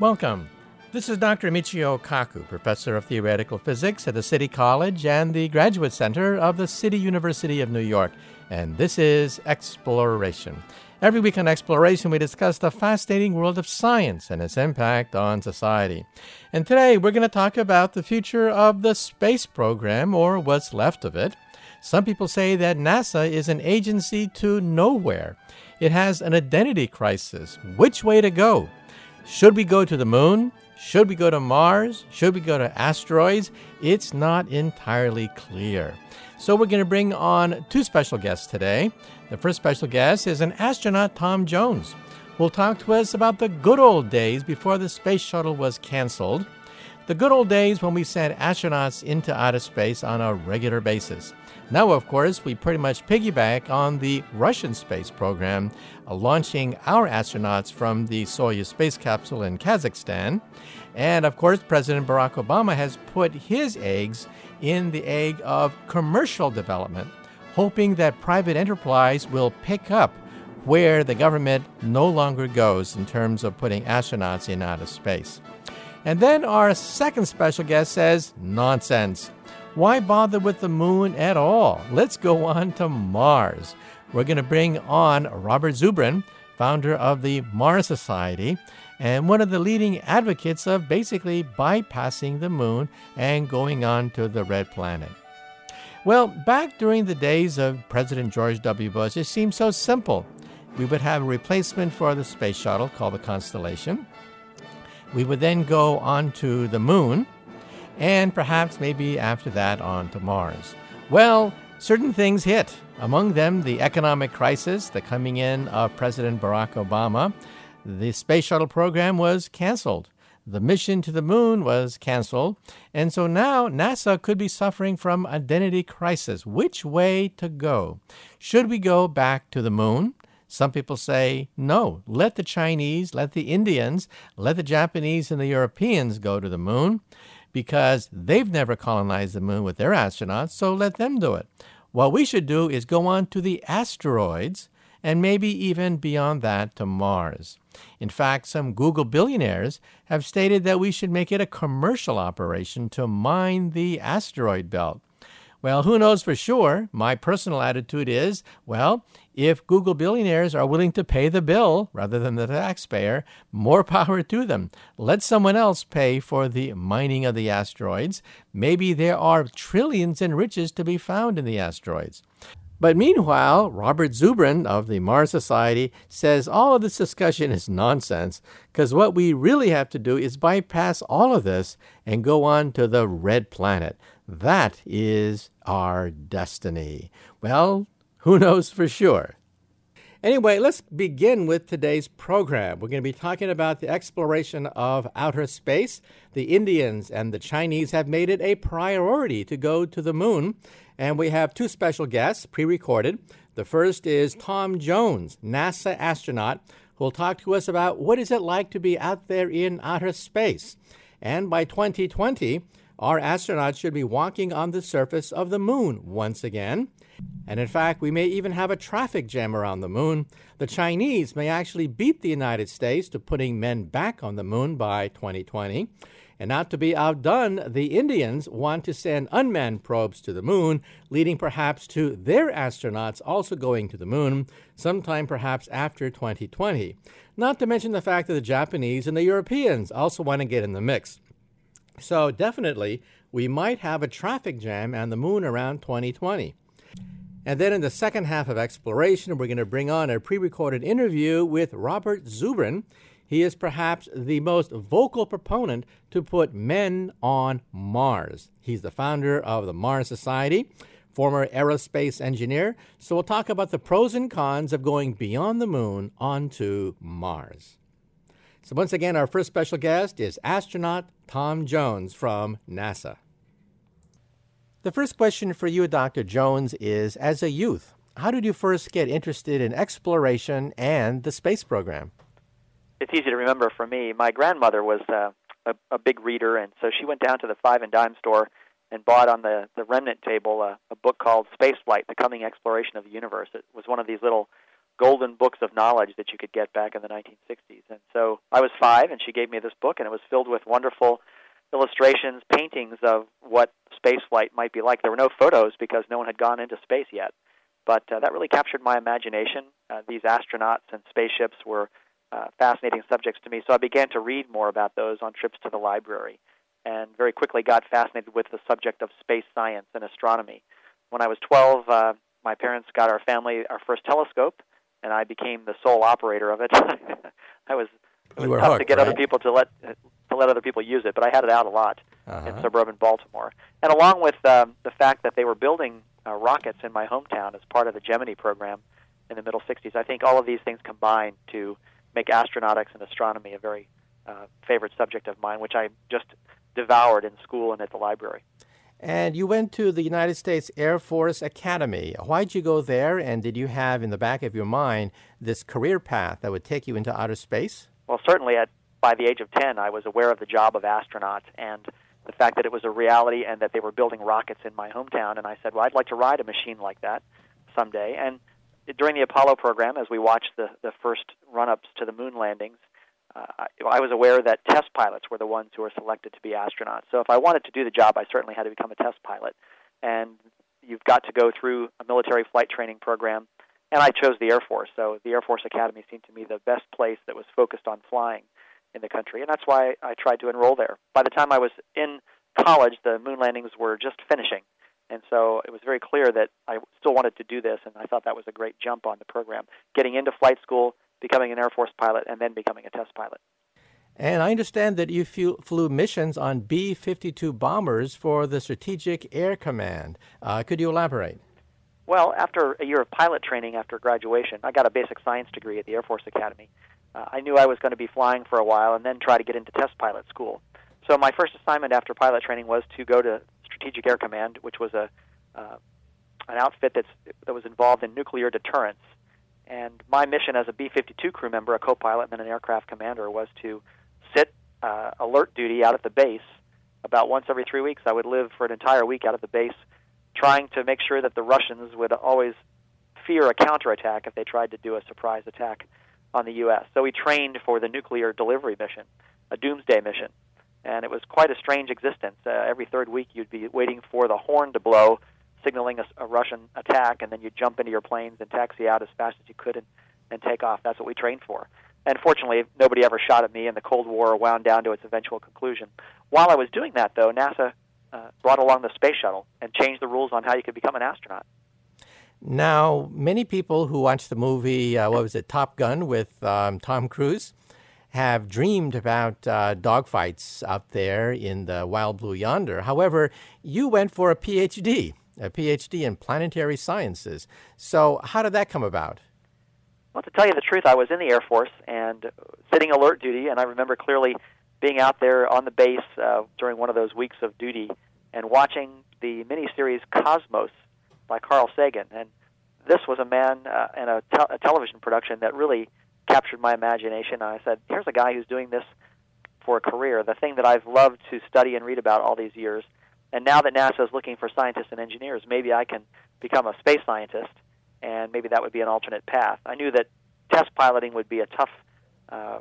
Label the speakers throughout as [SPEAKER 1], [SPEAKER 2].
[SPEAKER 1] Welcome. This is Dr. Michio Kaku, professor of theoretical physics at the City College and the Graduate Center of the City University of New York, and this is Exploration. Every week on Exploration, we discuss the fascinating world of science and its impact on society. And today, we're going to talk about the future of the space program, or what's left of it. Some people say that NASA is an agency to nowhere. It has an identity crisis. Which way to go? Should we go to the moon? Should we go to Mars? Should we go to asteroids? It's not entirely clear. So, we're going to bring on two special guests today. The first special guest is an astronaut, Tom Jones, who will talk to us about the good old days before the space shuttle was canceled. The good old days when we sent astronauts into outer space on a regular basis. Now, of course, we pretty much piggyback on the Russian space program, uh, launching our astronauts from the Soyuz space capsule in Kazakhstan. And of course, President Barack Obama has put his eggs in the egg of commercial development, hoping that private enterprise will pick up where the government no longer goes in terms of putting astronauts in outer space. And then our second special guest says, nonsense. Why bother with the moon at all? Let's go on to Mars. We're going to bring on Robert Zubrin, founder of the Mars Society, and one of the leading advocates of basically bypassing the moon and going on to the red planet. Well, back during the days of President George W. Bush, it seemed so simple. We would have a replacement for the space shuttle called the Constellation. We would then go on to the moon and perhaps maybe after that on to Mars. Well, certain things hit, among them the economic crisis, the coming in of President Barack Obama. The space shuttle program was canceled. The mission to the moon was canceled. And so now NASA could be suffering from identity crisis. Which way to go? Should we go back to the moon? Some people say, no, let the Chinese, let the Indians, let the Japanese and the Europeans go to the moon because they've never colonized the moon with their astronauts, so let them do it. What we should do is go on to the asteroids and maybe even beyond that to Mars. In fact, some Google billionaires have stated that we should make it a commercial operation to mine the asteroid belt. Well, who knows for sure? My personal attitude is well, if Google billionaires are willing to pay the bill rather than the taxpayer, more power to them. Let someone else pay for the mining of the asteroids. Maybe there are trillions in riches to be found in the asteroids. But meanwhile, Robert Zubrin of the Mars Society says all of this discussion is nonsense because what we really have to do is bypass all of this and go on to the red planet. That is our destiny. Well, who knows for sure? Anyway, let's begin with today's program. We're going to be talking about the exploration of outer space. The Indians and the Chinese have made it a priority to go to the moon, and we have two special guests pre recorded. The first is Tom Jones, NASA astronaut, who will talk to us about what is it like to be out there in outer space. And by 2020, our astronauts should be walking on the surface of the moon once again. And in fact, we may even have a traffic jam around the moon. The Chinese may actually beat the United States to putting men back on the moon by 2020. And not to be outdone, the Indians want to send unmanned probes to the moon, leading perhaps to their astronauts also going to the moon, sometime perhaps after 2020. Not to mention the fact that the Japanese and the Europeans also want to get in the mix. So, definitely, we might have a traffic jam on the moon around 2020. And then in the second half of exploration, we're going to bring on a pre recorded interview with Robert Zubrin. He is perhaps the most vocal proponent to put men on Mars. He's the founder of the Mars Society, former aerospace engineer. So we'll talk about the pros and cons of going beyond the moon onto Mars. So, once again, our first special guest is astronaut Tom Jones from NASA. The first question for you, Dr. Jones, is as a youth, how did you first get interested in exploration and the space program?
[SPEAKER 2] It's easy to remember for me. My grandmother was uh, a, a big reader, and so she went down to the five and dime store and bought on the, the remnant table a, a book called Space Flight The Coming Exploration of the Universe. It was one of these little golden books of knowledge that you could get back in the 1960s. And so I was five, and she gave me this book, and it was filled with wonderful illustrations, paintings of what space flight might be like. There were no photos because no one had gone into space yet, but uh, that really captured my imagination. Uh, these astronauts and spaceships were uh, fascinating subjects to me, so I began to read more about those on trips to the library, and very quickly got fascinated with the subject of space science and astronomy. When I was 12, uh, my parents got our family our first telescope, and I became the sole operator of it. I was it was tough
[SPEAKER 1] hooked,
[SPEAKER 2] to get
[SPEAKER 1] right?
[SPEAKER 2] other people to let to let other people use it, but I had it out a lot
[SPEAKER 1] Uh-huh.
[SPEAKER 2] in suburban Baltimore. And along with um, the fact that they were building uh, rockets in my hometown as part of the Gemini program in the middle 60s, I think all of these things combined to make astronautics and astronomy a very uh, favorite subject of mine, which I just devoured in school and at the library.
[SPEAKER 1] And you went to the United States Air Force Academy. Why'd you go there? And did you have in the back of your mind this career path that would take you into outer space?
[SPEAKER 2] Well, certainly at by the age of 10, I was aware of the job of astronaut and the fact that it was a reality and that they were building rockets in my hometown. And I said, well, I'd like to ride a machine like that someday. And during the Apollo program, as we watched the, the first run ups to the moon landings, uh, I, I was aware that test pilots were the ones who were selected to be astronauts. So if I wanted to do the job, I certainly had to become a test pilot. And you've got to go through a military flight training program. And I chose the Air Force. So the Air Force Academy seemed to me the best place that was focused on flying in the country. And that's why I tried to enroll there. By the time I was in college, the moon landings were just finishing. And so it was very clear that I still wanted to do this, and I thought that was a great jump on the program. Getting into flight school, becoming an Air Force pilot, and then becoming a test pilot.
[SPEAKER 1] And I understand that you flew, flew missions on B 52 bombers for the Strategic Air Command. Uh, could you elaborate?
[SPEAKER 2] Well, after a year of pilot training after graduation, I got a basic science degree at the Air Force Academy. Uh, I knew I was going to be flying for a while and then try to get into test pilot school. So my first assignment after pilot training was to go to Strategic Air Command, which was a uh, an outfit that's, that was involved in nuclear deterrence. And my mission as a B-52 crew member, a co-pilot, and then an aircraft commander was to sit uh, alert duty out at the base about once every three weeks. I would live for an entire week out at the base, trying to make sure that the Russians would always fear a counterattack if they tried to do a surprise attack on the U.S. So we trained for the nuclear delivery mission, a doomsday mission, and it was quite a strange existence. Uh, every third week, you'd be waiting for the horn to blow, signaling a, a Russian attack, and then you'd jump into your planes and taxi out as fast as you could and, and take off. That's what we trained for. And fortunately, nobody ever shot at me, and the Cold War wound down to its eventual conclusion. While I was doing that, though, NASA uh, brought along the space shuttle and changed the rules on how you could become an astronaut.
[SPEAKER 1] Now, many people who watched the movie, uh, what was it, Top Gun with um, Tom Cruise, have dreamed about uh, dogfights out there in the wild blue yonder. However, you went for a PhD, a PhD in planetary sciences. So, how did that come about?
[SPEAKER 2] Well, to tell you the truth, I was in the Air Force and sitting alert duty, and I remember clearly being out there on the base uh, during one of those weeks of duty and watching the miniseries Cosmos by Carl Sagan. And this was a man uh, and a, te- a television production that really captured my imagination. And I said, here's a guy who's doing this for a career, the thing that I've loved to study and read about all these years. And now that NASA is looking for scientists and engineers, maybe I can become a space scientist, and maybe that would be an alternate path. I knew that test piloting would be a tough, uh,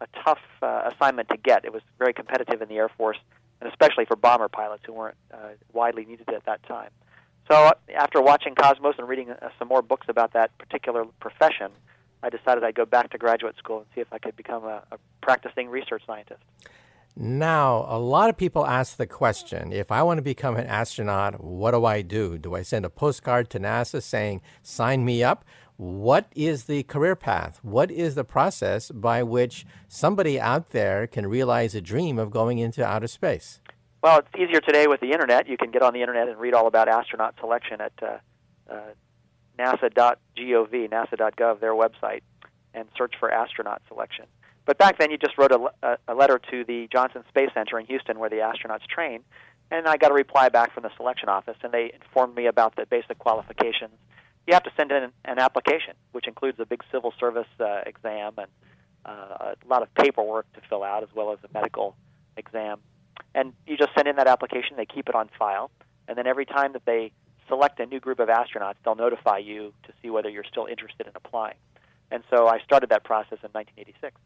[SPEAKER 2] a tough uh, assignment to get. It was very competitive in the Air Force, and especially for bomber pilots who weren't uh, widely needed at that time. So uh, after watching Cosmos and reading uh, some more books about that particular profession, I decided I'd go back to graduate school and see if I could become a, a practicing research scientist.
[SPEAKER 1] Now, a lot of people ask the question if I want to become an astronaut, what do I do? Do I send a postcard to NASA saying, sign me up? What is the career path? What is the process by which somebody out there can realize a dream of going into outer space?
[SPEAKER 2] Well, it's easier today with the internet. You can get on the internet and read all about astronaut selection at uh, uh, nasa.gov, nasa.gov, their website, and search for astronaut selection. But back then, you just wrote a, a, letter to the Johnson Space Center in Houston, where the astronauts train, and I got a reply back from the selection office, and they informed me about the basic qualifications. You have to send in an, application, which includes a big civil service uh, exam and uh, a lot of paperwork to fill out, as well as a medical exam. And you just send in that application, they keep it on file, and then every time that they select a new group of astronauts, they'll notify you to see whether you're still interested in applying. And so I started that process in 1986.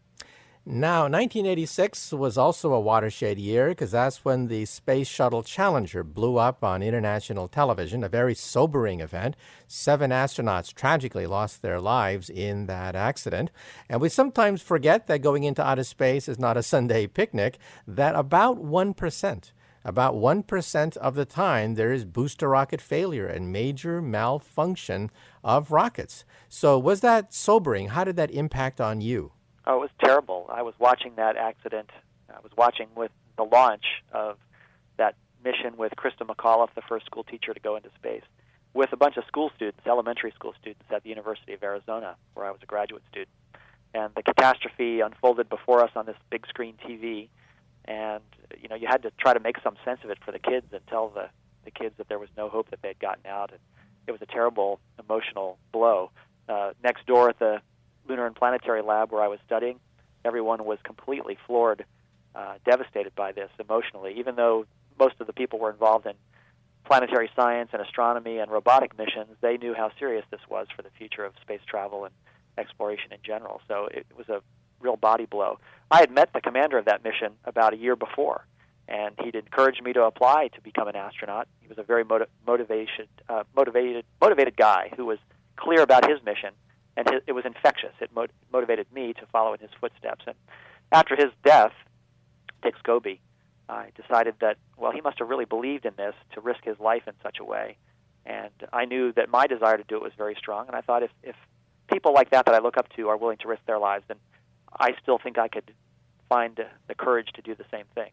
[SPEAKER 1] Now, 1986 was also a watershed year because that's when the Space Shuttle Challenger blew up on international television, a very sobering event. Seven astronauts tragically lost their lives in that accident. And we sometimes forget that going into outer space is not a Sunday picnic, that about 1%. About 1% of the time, there is booster rocket failure and major malfunction of rockets. So, was that sobering? How did that impact on you?
[SPEAKER 2] Oh, it was terrible. I was watching that accident. I was watching with the launch of that mission with Christa McAuliffe, the first school teacher to go into space, with a bunch of school students, elementary school students at the University of Arizona, where I was a graduate student. And the catastrophe unfolded before us on this big screen TV, and you know you had to try to make some sense of it for the kids and tell the the kids that there was no hope that they'd gotten out. And it was a terrible emotional blow. Uh, next door at the lunar and planetary lab where I was studying, everyone was completely floored, uh, devastated by this emotionally. Even though most of the people were involved in planetary science and astronomy and robotic missions, they knew how serious this was for the future of space travel and exploration in general. So it was a real body blow. I had met the commander of that mission about a year before, and he'd encouraged me to apply to become an astronaut. He was a very motiv- motivated, uh, motivated, motivated guy who was clear about his mission and it was infectious. It mo- motivated me to follow in his footsteps. And after his death, Dick Scobie, I decided that well, he must have really believed in this to risk his life in such a way. And I knew that my desire to do it was very strong. And I thought if if people like that that I look up to are willing to risk their lives, then I still think I could find the courage to do the same thing.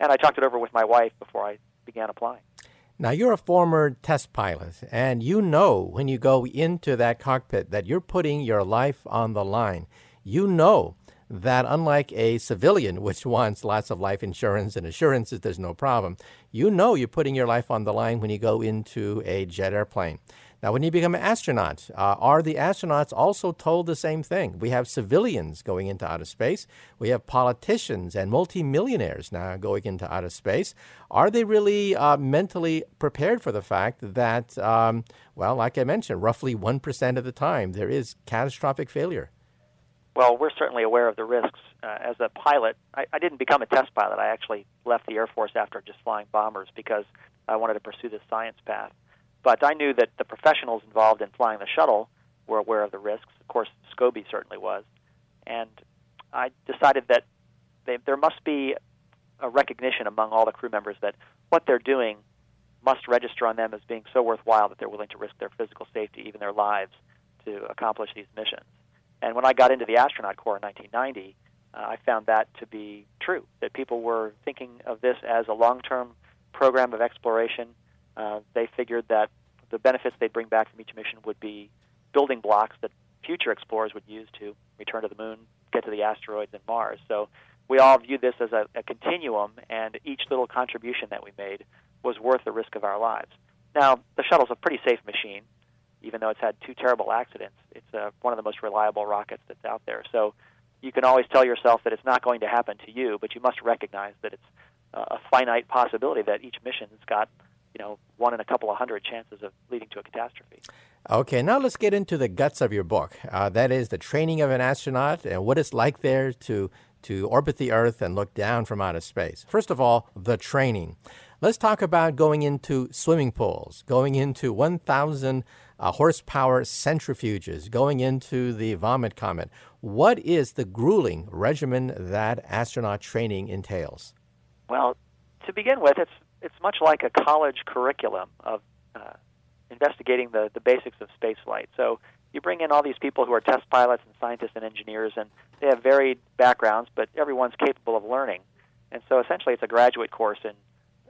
[SPEAKER 2] And I talked it over with my wife before I began applying.
[SPEAKER 1] Now, you're a former test pilot, and you know when you go into that cockpit that you're putting your life on the line. You know that unlike a civilian, which wants lots of life insurance and assurances there's no problem, you know you're putting your life on the line when you go into a jet airplane. Now, when you become an astronaut, uh, are the astronauts also told the same thing? We have civilians going into outer space. We have politicians and multimillionaires now going into outer space. Are they really uh, mentally prepared for the fact that, um, well, like I mentioned, roughly 1% of the time there is catastrophic failure?
[SPEAKER 2] Well, we're certainly aware of the risks. Uh, as a pilot, I, I didn't become a test pilot. I actually left the Air Force after just flying bombers because I wanted to pursue this science path. But I knew that the professionals involved in flying the shuttle were aware of the risks. Of course, Scobie certainly was. And I decided that they, there must be a recognition among all the crew members that what they're doing must register on them as being so worthwhile that they're willing to risk their physical safety, even their lives, to accomplish these missions. And when I got into the astronaut corps in 1990, uh, I found that to be true, that people were thinking of this as a long term program of exploration uh, they figured that the benefits they'd bring back from each mission would be building blocks that future explorers would use to return to the moon, get to the asteroids and Mars. So we all viewed this as a, a continuum, and each little contribution that we made was worth the risk of our lives. Now, the shuttle's a pretty safe machine, even though it's had two terrible accidents. It's uh, one of the most reliable rockets that's out there. So you can always tell yourself that it's not going to happen to you, but you must recognize that it's uh, a finite possibility that each mission's got you know, one in a couple of hundred chances of leading to a catastrophe.
[SPEAKER 1] Okay, now let's get into the guts of your book. Uh, that is the training of an astronaut and what it's like there to to orbit the Earth and look down from outer space. First of all, the training. Let's talk about going into swimming pools, going into 1,000 uh, horsepower centrifuges, going into the vomit comet. What is the grueling regimen that astronaut training entails?
[SPEAKER 2] Well, to begin with, it's it's much like a college curriculum of uh, investigating the, the basics of spaceflight. So you bring in all these people who are test pilots and scientists and engineers, and they have varied backgrounds, but everyone's capable of learning. And so essentially, it's a graduate course in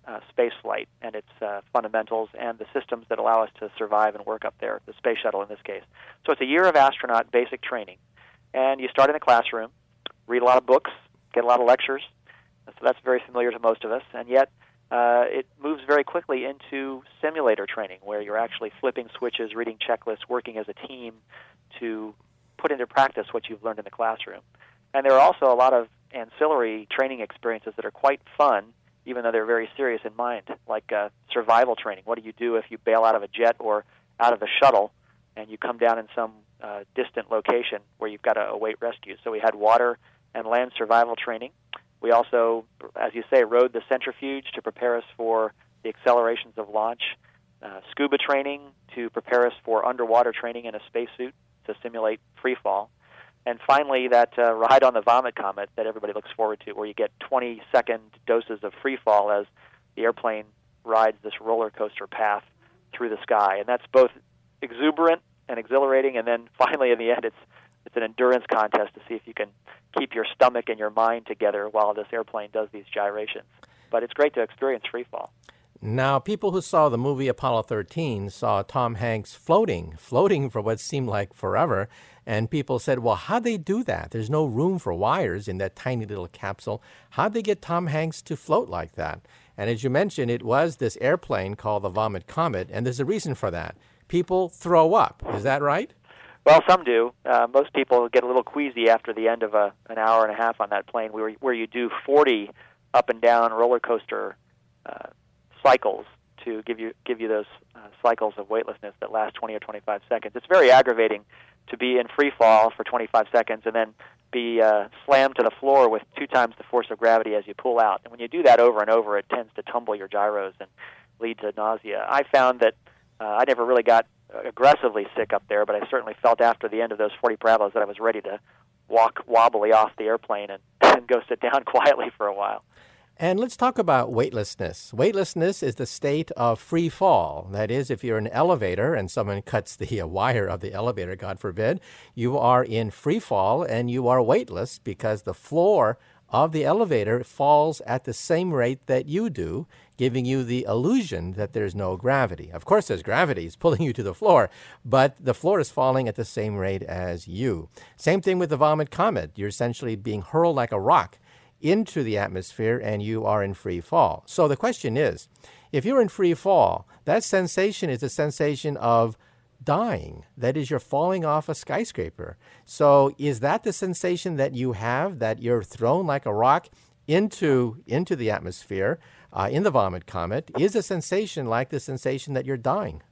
[SPEAKER 2] uh, spaceflight and its uh, fundamentals and the systems that allow us to survive and work up there, the space shuttle in this case. So it's a year of astronaut basic training. And you start in the classroom, read a lot of books, get a lot of lectures. So that's very familiar to most of us. And yet, uh, it moves very quickly into simulator training, where you're actually flipping switches, reading checklists, working as a team to put into practice what you've learned in the classroom. And there are also a lot of ancillary training experiences that are quite fun, even though they're very serious in mind, like uh, survival training. What do you do if you bail out of a jet or out of a shuttle and you come down in some uh, distant location where you've got to await rescue. So we had water and land survival training. We also, as you say, rode the centrifuge to prepare us for the accelerations of launch, uh, scuba training to prepare us for underwater training in a spacesuit to simulate free fall. And finally, that uh, ride on the Vomit Comet that everybody looks forward to, where you get 20 second doses of free fall as the airplane rides this roller coaster path through the sky. And that's both exuberant and exhilarating. And then finally, in the end, it's it's an endurance contest to see if you can keep your stomach and your mind together while this airplane does these gyrations. But it's great to experience free fall.
[SPEAKER 1] Now, people who saw the movie Apollo 13 saw Tom Hanks floating, floating for what seemed like forever. And people said, well, how'd they do that? There's no room for wires in that tiny little capsule. How'd they get Tom Hanks to float like that? And as you mentioned, it was this airplane called the Vomit Comet, and there's a reason for that. People throw up. Is that right?
[SPEAKER 2] Well, some do. Uh, most people get a little queasy after the end of a, an hour and a half on that plane, where where you do 40 up and down roller coaster uh, cycles to give you give you those uh, cycles of weightlessness that last 20 or 25 seconds. It's very aggravating to be in free fall for 25 seconds and then be uh, slammed to the floor with two times the force of gravity as you pull out. And when you do that over and over, it tends to tumble your gyros and lead to nausea. I found that uh, I never really got aggressively sick up there, but I certainly felt after the end of those 40 parabolas that I was ready to walk wobbly off the airplane and, and go sit down quietly for a while.
[SPEAKER 1] And let's talk about weightlessness. Weightlessness is the state of free fall. That is, if you're in an elevator and someone cuts the uh, wire of the elevator, God forbid, you are in free fall and you are weightless because the floor of the elevator falls at the same rate that you do, giving you the illusion that there's no gravity. Of course, there's gravity, it's pulling you to the floor, but the floor is falling at the same rate as you. Same thing with the vomit comet. You're essentially being hurled like a rock into the atmosphere and you are in free fall. So the question is if you're in free fall, that sensation is a sensation of dying. That is, you're falling off a skyscraper. So, is that the sensation that you have that you're thrown like a rock into into the atmosphere uh, in the vomit comet? Is a sensation like the sensation that you're dying?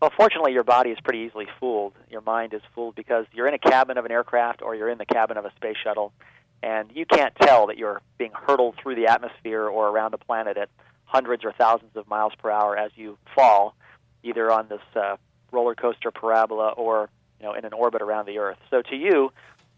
[SPEAKER 2] Well, fortunately, your body is pretty easily fooled. Your mind is fooled because you're in a cabin of an aircraft or you're in the cabin of a space shuttle, and you can't tell that you're being hurtled through the atmosphere or around the planet at hundreds or thousands of miles per hour as you fall, either on this uh, roller coaster parabola or you know in an orbit around the Earth. So to you,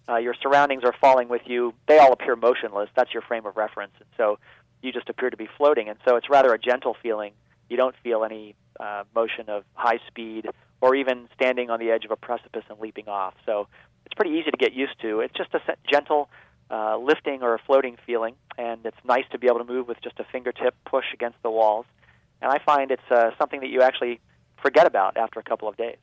[SPEAKER 2] uh, your surroundings are falling with you. They all appear motionless. That's your frame of reference, and so you just appear to be floating. And so it's rather a gentle feeling. You don't feel any uh, motion of high speed or even standing on the edge of a precipice and leaping off. So it's pretty easy to get used to. It's just a gentle uh, lifting or a floating feeling, and it's nice to be able to move with just a fingertip push against the walls. And I find it's uh, something that you actually forget about after a couple of days.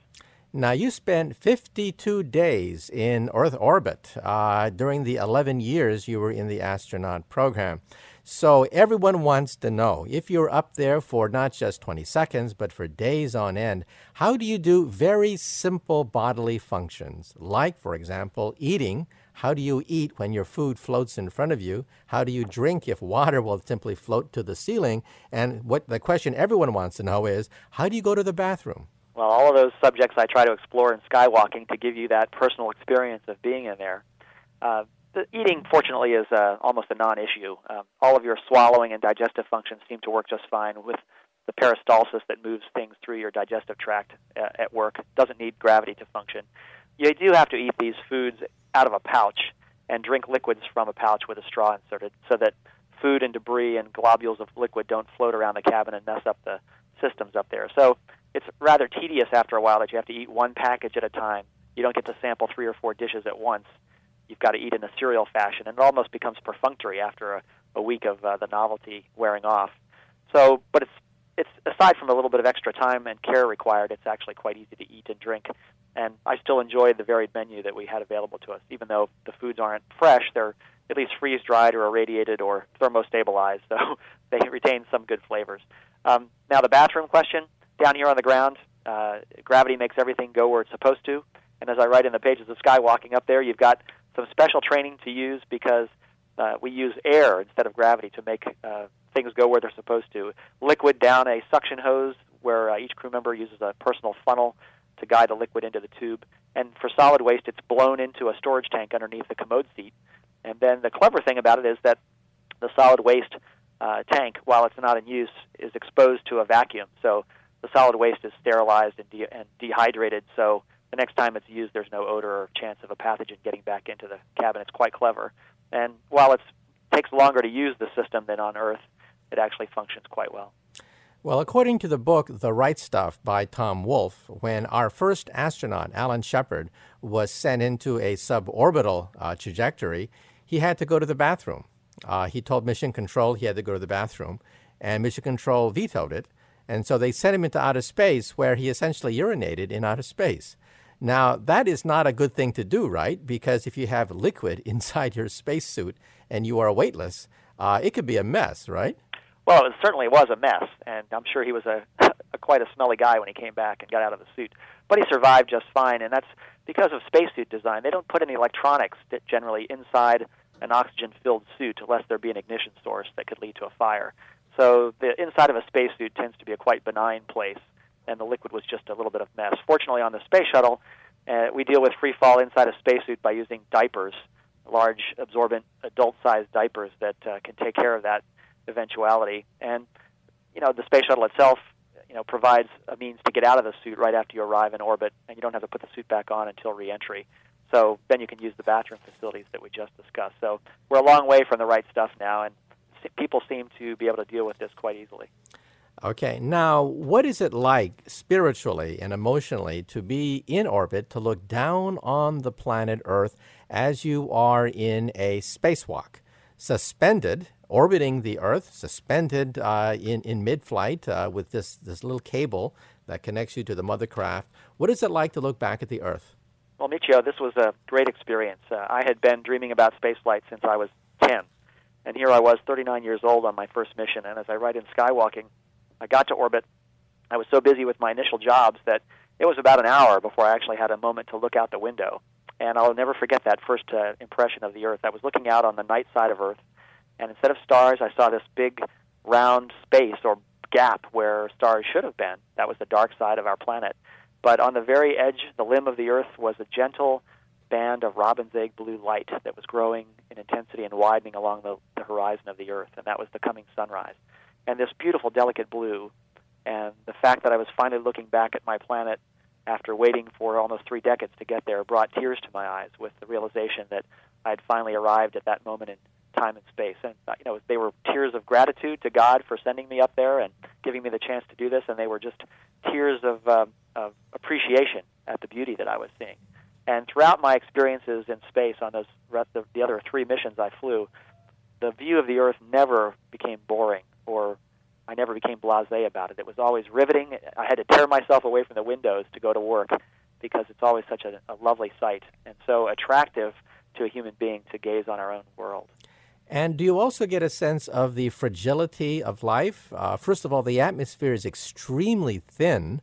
[SPEAKER 1] Now, you spent 52 days in Earth orbit uh, during the 11 years you were in the astronaut program. So, everyone wants to know if you're up there for not just 20 seconds, but for days on end, how do you do very simple bodily functions? Like, for example, eating. How do you eat when your food floats in front of you? How do you drink if water will simply float to the ceiling? And what the question everyone wants to know is how do you go to the bathroom?
[SPEAKER 2] Well, all of those subjects I try to explore in skywalking to give you that personal experience of being in there. Uh, the eating, fortunately, is uh, almost a non-issue. Um, all of your swallowing and digestive functions seem to work just fine with the peristalsis that moves things through your digestive tract uh, at work. Doesn't need gravity to function. You do have to eat these foods out of a pouch and drink liquids from a pouch with a straw inserted, so that food and debris and globules of liquid don't float around the cabin and mess up the systems up there. So it's rather tedious after a while that you have to eat one package at a time. You don't get to sample three or four dishes at once you've got to eat in a serial fashion, and it almost becomes perfunctory after a, a week of uh, the novelty wearing off. So, but it's it's aside from a little bit of extra time and care required, it's actually quite easy to eat and drink. And I still enjoy the varied menu that we had available to us, even though the foods aren't fresh. They're at least freeze dried or irradiated or thermostabilized, so they retain some good flavors. Um, now, the bathroom question down here on the ground, uh, gravity makes everything go where it's supposed to. And as I write in the pages of Skywalking up there, you've got some special training to use because uh, we use air instead of gravity to make uh, things go where they're supposed to. Liquid down a suction hose where uh, each crew member uses a personal funnel to guide the liquid into the tube. And for solid waste, it's blown into a storage tank underneath the commode seat. And then the clever thing about it is that the solid waste uh, tank, while it's not in use, is exposed to a vacuum. So the solid waste is sterilized and, de- and dehydrated. So the next time it's used, there's no odor or chance of a pathogen getting back into the cabin. It's quite clever. And while it takes longer to use the system than on Earth, it actually functions quite well.
[SPEAKER 1] Well, according to the book The Right Stuff by Tom Wolfe, when our first astronaut, Alan Shepard, was sent into a suborbital uh, trajectory, he had to go to the bathroom. Uh, he told Mission Control he had to go to the bathroom, and Mission Control vetoed it. And so they sent him into outer space where he essentially urinated in outer space. Now, that is not a good thing to do, right? Because if you have liquid inside your spacesuit and you are weightless, uh, it could be a mess, right?
[SPEAKER 2] Well, it certainly was a mess, and I'm sure he was a, a quite a smelly guy when he came back and got out of the suit. But he survived just fine, and that's because of spacesuit design. They don't put any electronics generally inside an oxygen-filled suit unless there be an ignition source that could lead to a fire. So the inside of a spacesuit tends to be a quite benign place, and the liquid was just a little bit of mess. Fortunately, on the space shuttle, uh, we deal with free fall inside a spacesuit by using diapers, large absorbent adult-sized diapers that uh, can take care of that eventuality. And you know, the space shuttle itself, you know, provides a means to get out of the suit right after you arrive in orbit, and you don't have to put the suit back on until reentry. So then you can use the bathroom facilities that we just discussed. So we're a long way from the right stuff now, and people seem to be able to deal with this quite easily.
[SPEAKER 1] Okay, now what is it like spiritually and emotionally to be in orbit, to look down on the planet Earth as you are in a spacewalk, suspended orbiting the Earth, suspended uh, in, in mid flight uh, with this, this little cable that connects you to the mother craft. What is it like to look back at the Earth?
[SPEAKER 2] Well, Michio, this was a great experience. Uh, I had been dreaming about spaceflight since I was 10. And here I was, 39 years old, on my first mission. And as I write in Skywalking, I got to orbit. I was so busy with my initial jobs that it was about an hour before I actually had a moment to look out the window. And I'll never forget that first uh, impression of the Earth. I was looking out on the night side of Earth, and instead of stars, I saw this big round space or gap where stars should have been. That was the dark side of our planet. But on the very edge, the limb of the Earth, was a gentle band of robin's egg blue light that was growing in intensity and widening along the, the horizon of the Earth, and that was the coming sunrise. And this beautiful, delicate blue, and the fact that I was finally looking back at my planet after waiting for almost three decades to get there brought tears to my eyes with the realization that I had finally arrived at that moment in time and space. And uh, you know, they were tears of gratitude to God for sending me up there and giving me the chance to do this, and they were just tears of, uh, of appreciation at the beauty that I was seeing. And throughout my experiences in space on those the, the other three missions I flew, the view of the Earth never became boring or I never became blasé about it. It was always riveting. I had to tear myself away from the windows to go to work because it's always such a, a lovely sight and so attractive to a human being to gaze on our own world.
[SPEAKER 1] And do you also get a sense of the fragility of life? Uh, first of all, the atmosphere is extremely thin,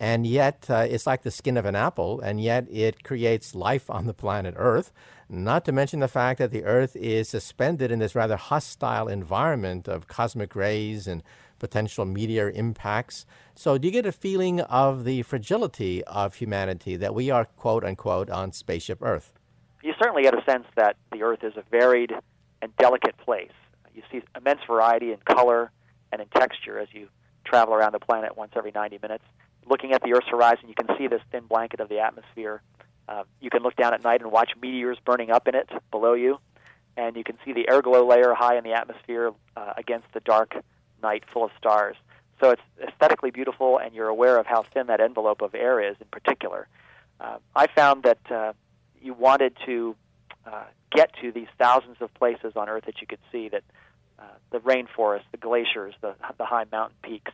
[SPEAKER 1] and yet uh, it's like the skin of an apple, and yet it creates life on the planet Earth. Not to mention the fact that the Earth is suspended in this rather hostile environment of cosmic rays and potential meteor impacts. So, do you get a feeling of the fragility of humanity that we are, quote unquote, on spaceship Earth?
[SPEAKER 2] You certainly get a sense that the Earth is a varied and delicate place. You see immense variety in color and in texture as you travel around the planet once every 90 minutes. Looking at the Earth's horizon, you can see this thin blanket of the atmosphere. Uh, you can look down at night and watch meteors burning up in it below you, and you can see the air glow layer high in the atmosphere uh, against the dark night full of stars. So it's aesthetically beautiful, and you're aware of how thin that envelope of air is in particular. Uh, I found that uh, you wanted to uh, get to these thousands of places on Earth that you could see that uh, the rainforests, the glaciers, the, the high mountain peaks,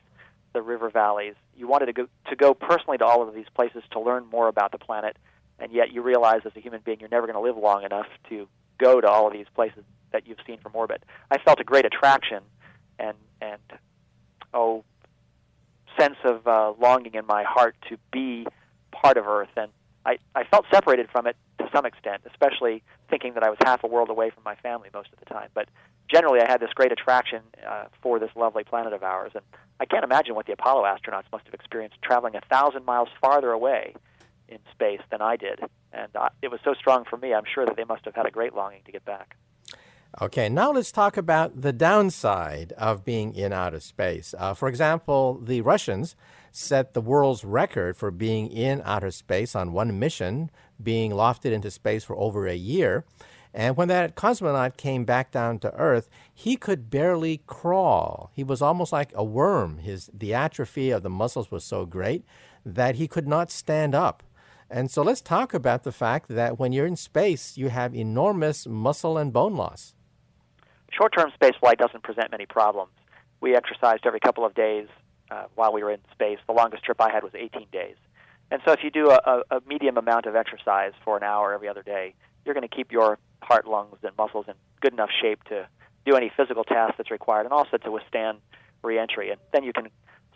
[SPEAKER 2] the river valleys. You wanted to go to go personally to all of these places to learn more about the planet, and yet you realize as a human being you're never going to live long enough to go to all of these places that you've seen from orbit. I felt a great attraction and and oh sense of uh, longing in my heart to be part of Earth and I, I felt separated from it to some extent, especially thinking that I was half a world away from my family most of the time. But generally, I had this great attraction uh, for this lovely planet of ours, and I can't imagine what the Apollo astronauts must have experienced traveling a thousand miles farther away in space than I did. And it was so strong for me, I'm sure that they must have had a great longing to get back.
[SPEAKER 1] Okay, now let's talk about the downside of being in outer space. Uh, for example, the Russians set the world's record for being in outer space on one mission, being lofted into space for over a year. And when that cosmonaut came back down to Earth, he could barely crawl. He was almost like a worm. His the atrophy of the muscles was so great that he could not stand up. And so let's talk about the fact that when you're in space, you have enormous muscle and bone loss.
[SPEAKER 2] Short term space flight doesn't present many problems. We exercised every couple of days uh, while we were in space. The longest trip I had was 18 days. And so if you do a, a medium amount of exercise for an hour every other day, you're going to keep your heart, lungs, and muscles in good enough shape to do any physical task that's required and also to withstand reentry. And then you can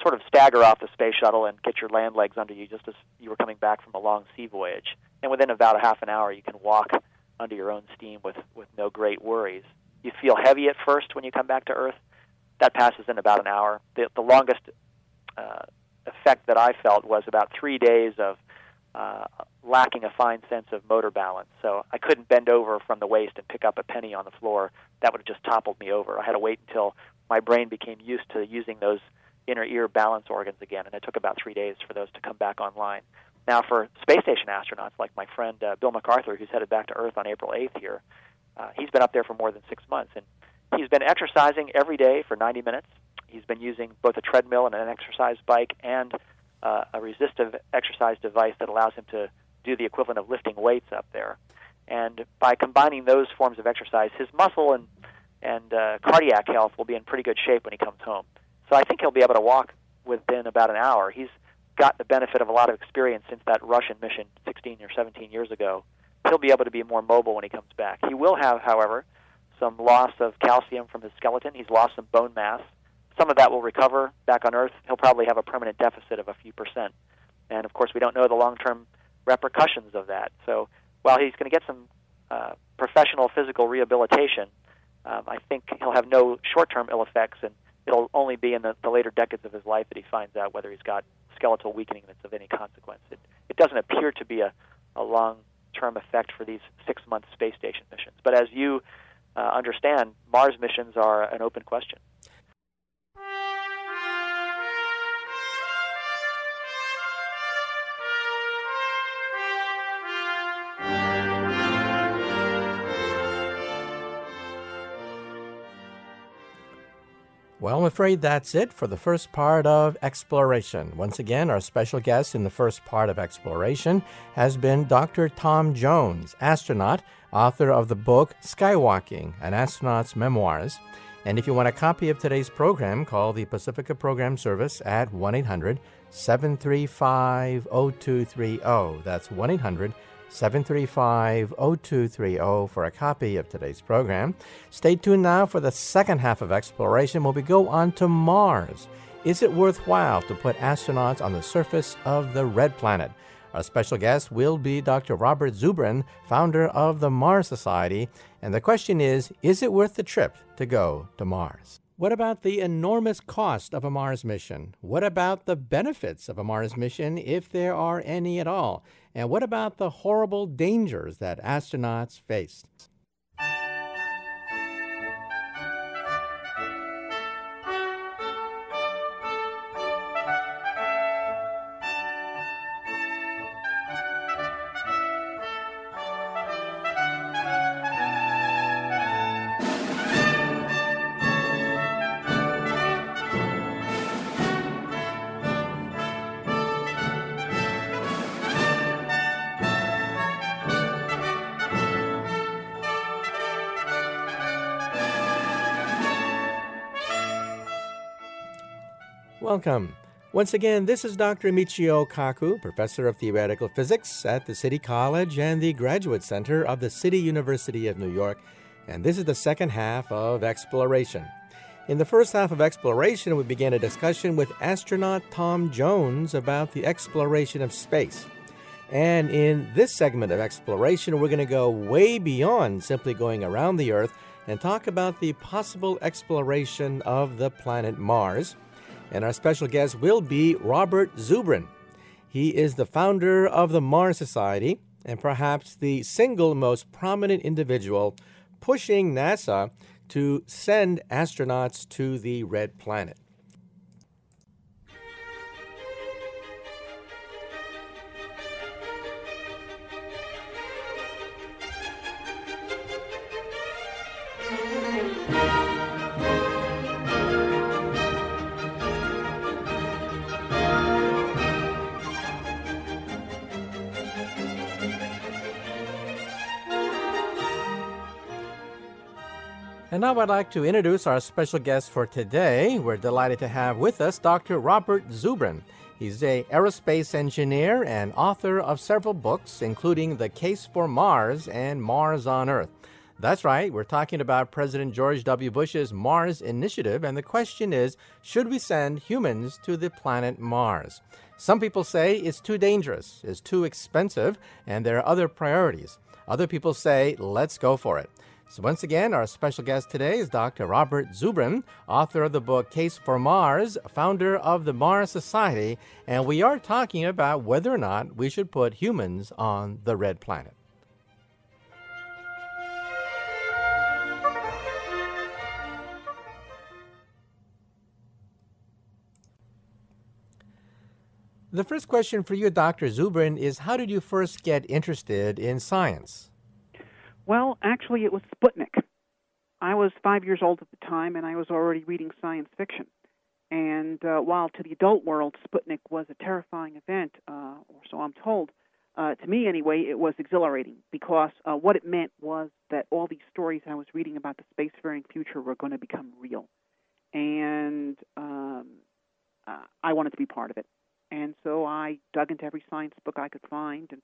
[SPEAKER 2] sort of stagger off the space shuttle and get your land legs under you just as you were coming back from a long sea voyage. And within about a half an hour, you can walk under your own steam with, with no great worries. You feel heavy at first when you come back to Earth. That passes in about an hour. The, the longest uh, effect that I felt was about three days of uh, lacking a fine sense of motor balance. So I couldn't bend over from the waist and pick up a penny on the floor. That would have just toppled me over. I had to wait until my brain became used to using those inner ear balance organs again, and it took about three days for those to come back online. Now, for space station astronauts like my friend uh, Bill McArthur, who's headed back to Earth on April 8th here, uh, he's been up there for more than six months, and he's been exercising every day for 90 minutes. He's been using both a treadmill and an exercise bike and uh, a resistive exercise device that allows him to do the equivalent of lifting weights up there. And by combining those forms of exercise, his muscle and and uh, cardiac health will be in pretty good shape when he comes home. So I think he'll be able to walk within about an hour. He's got the benefit of a lot of experience since that Russian mission 16 or 17 years ago. He'll be able to be more mobile when he comes back. He will have, however, some loss of calcium from his skeleton. He's lost some bone mass. Some of that will recover back on Earth. He'll probably have a permanent deficit of a few percent. And of course, we don't know the long term repercussions of that. So while he's going to get some uh, professional physical rehabilitation, um, I think he'll have no short term ill effects, and it'll only be in the, the later decades of his life that he finds out whether he's got skeletal weakening that's of any consequence. It, it doesn't appear to be a, a long term effect for these six month space station missions. But as you uh, understand, Mars missions are an open question.
[SPEAKER 1] Well, I'm afraid that's it for the first part of Exploration. Once again, our special guest in the first part of Exploration has been Dr. Tom Jones, astronaut, author of the book Skywalking, an astronaut's memoirs. And if you want a copy of today's program, call the Pacifica Program Service at 1 800 735 0230. That's 1 800 735 0230 for a copy of today's program. Stay tuned now for the second half of exploration where we go on to Mars. Is it worthwhile to put astronauts on the surface of the red planet? Our special guest will be Dr. Robert Zubrin, founder of the Mars Society. And the question is Is it worth the trip to go to Mars? What about the enormous cost of a Mars mission? What about the benefits of a Mars mission, if there are any at all? And what about the horrible dangers that astronauts face? Welcome. Once again, this is Dr. Michio Kaku, professor of theoretical physics at the City College and the Graduate Center of the City University of New York, and this is the second half of Exploration. In the first half of Exploration, we began a discussion with astronaut Tom Jones about the exploration of space. And in this segment of exploration, we're going to go way beyond simply going around the Earth and talk about the possible exploration of the planet Mars. And our special guest will be Robert Zubrin. He is the founder of the Mars Society and perhaps the single most prominent individual pushing NASA to send astronauts to the red planet. And now I'd like to introduce our special guest for today. We're delighted to have with us Dr. Robert Zubrin. He's a aerospace engineer and author of several books, including The Case for Mars and Mars on Earth. That's right, we're talking about President George W. Bush's Mars Initiative, and the question is should we send humans to the planet Mars? Some people say it's too dangerous, it's too expensive, and there are other priorities. Other people say, let's go for it. So, once again, our special guest today is Dr. Robert Zubrin, author of the book Case for Mars, founder of the Mars Society, and we are talking about whether or not we should put humans on the red planet. The first question for you, Dr. Zubrin, is how did you first get interested in science?
[SPEAKER 3] Well, actually, it was Sputnik. I was five years old at the time, and I was already reading science fiction. And uh, while to the adult world, Sputnik was a terrifying event, uh, or so I'm told, uh, to me anyway, it was exhilarating because uh, what it meant was that all these stories I was reading about the spacefaring future were going to become real. And um, uh, I wanted to be part of it. And so I dug into every science book I could find and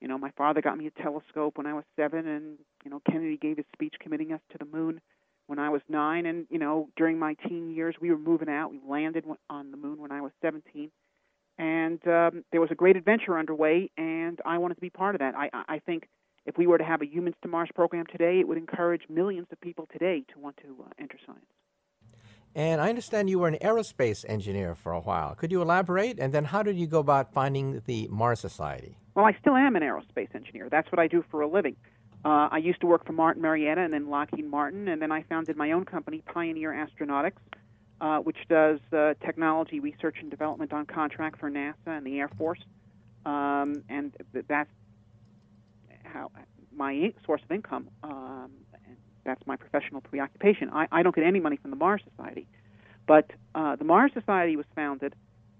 [SPEAKER 3] you know, my father got me a telescope when I was seven, and you know, Kennedy gave his speech committing us to the moon when I was nine, and you know, during my teen years, we were moving out. We landed on the moon when I was 17, and um, there was a great adventure underway, and I wanted to be part of that. I, I think if we were to have a Humans to Mars program today, it would encourage millions of people today to want to uh, enter science.
[SPEAKER 1] And I understand you were an aerospace engineer for a while. Could you elaborate? And then how did you go about finding the Mars Society?
[SPEAKER 3] Well, I still am an aerospace engineer. That's what I do for a living. Uh, I used to work for Martin Marietta and then Lockheed Martin, and then I founded my own company, Pioneer Astronautics, uh, which does uh, technology research and development on contract for NASA and the Air Force. Um, and that's how my source of income. Um, that's my professional preoccupation. I, I don't get any money from the Mars Society, but uh, the Mars Society was founded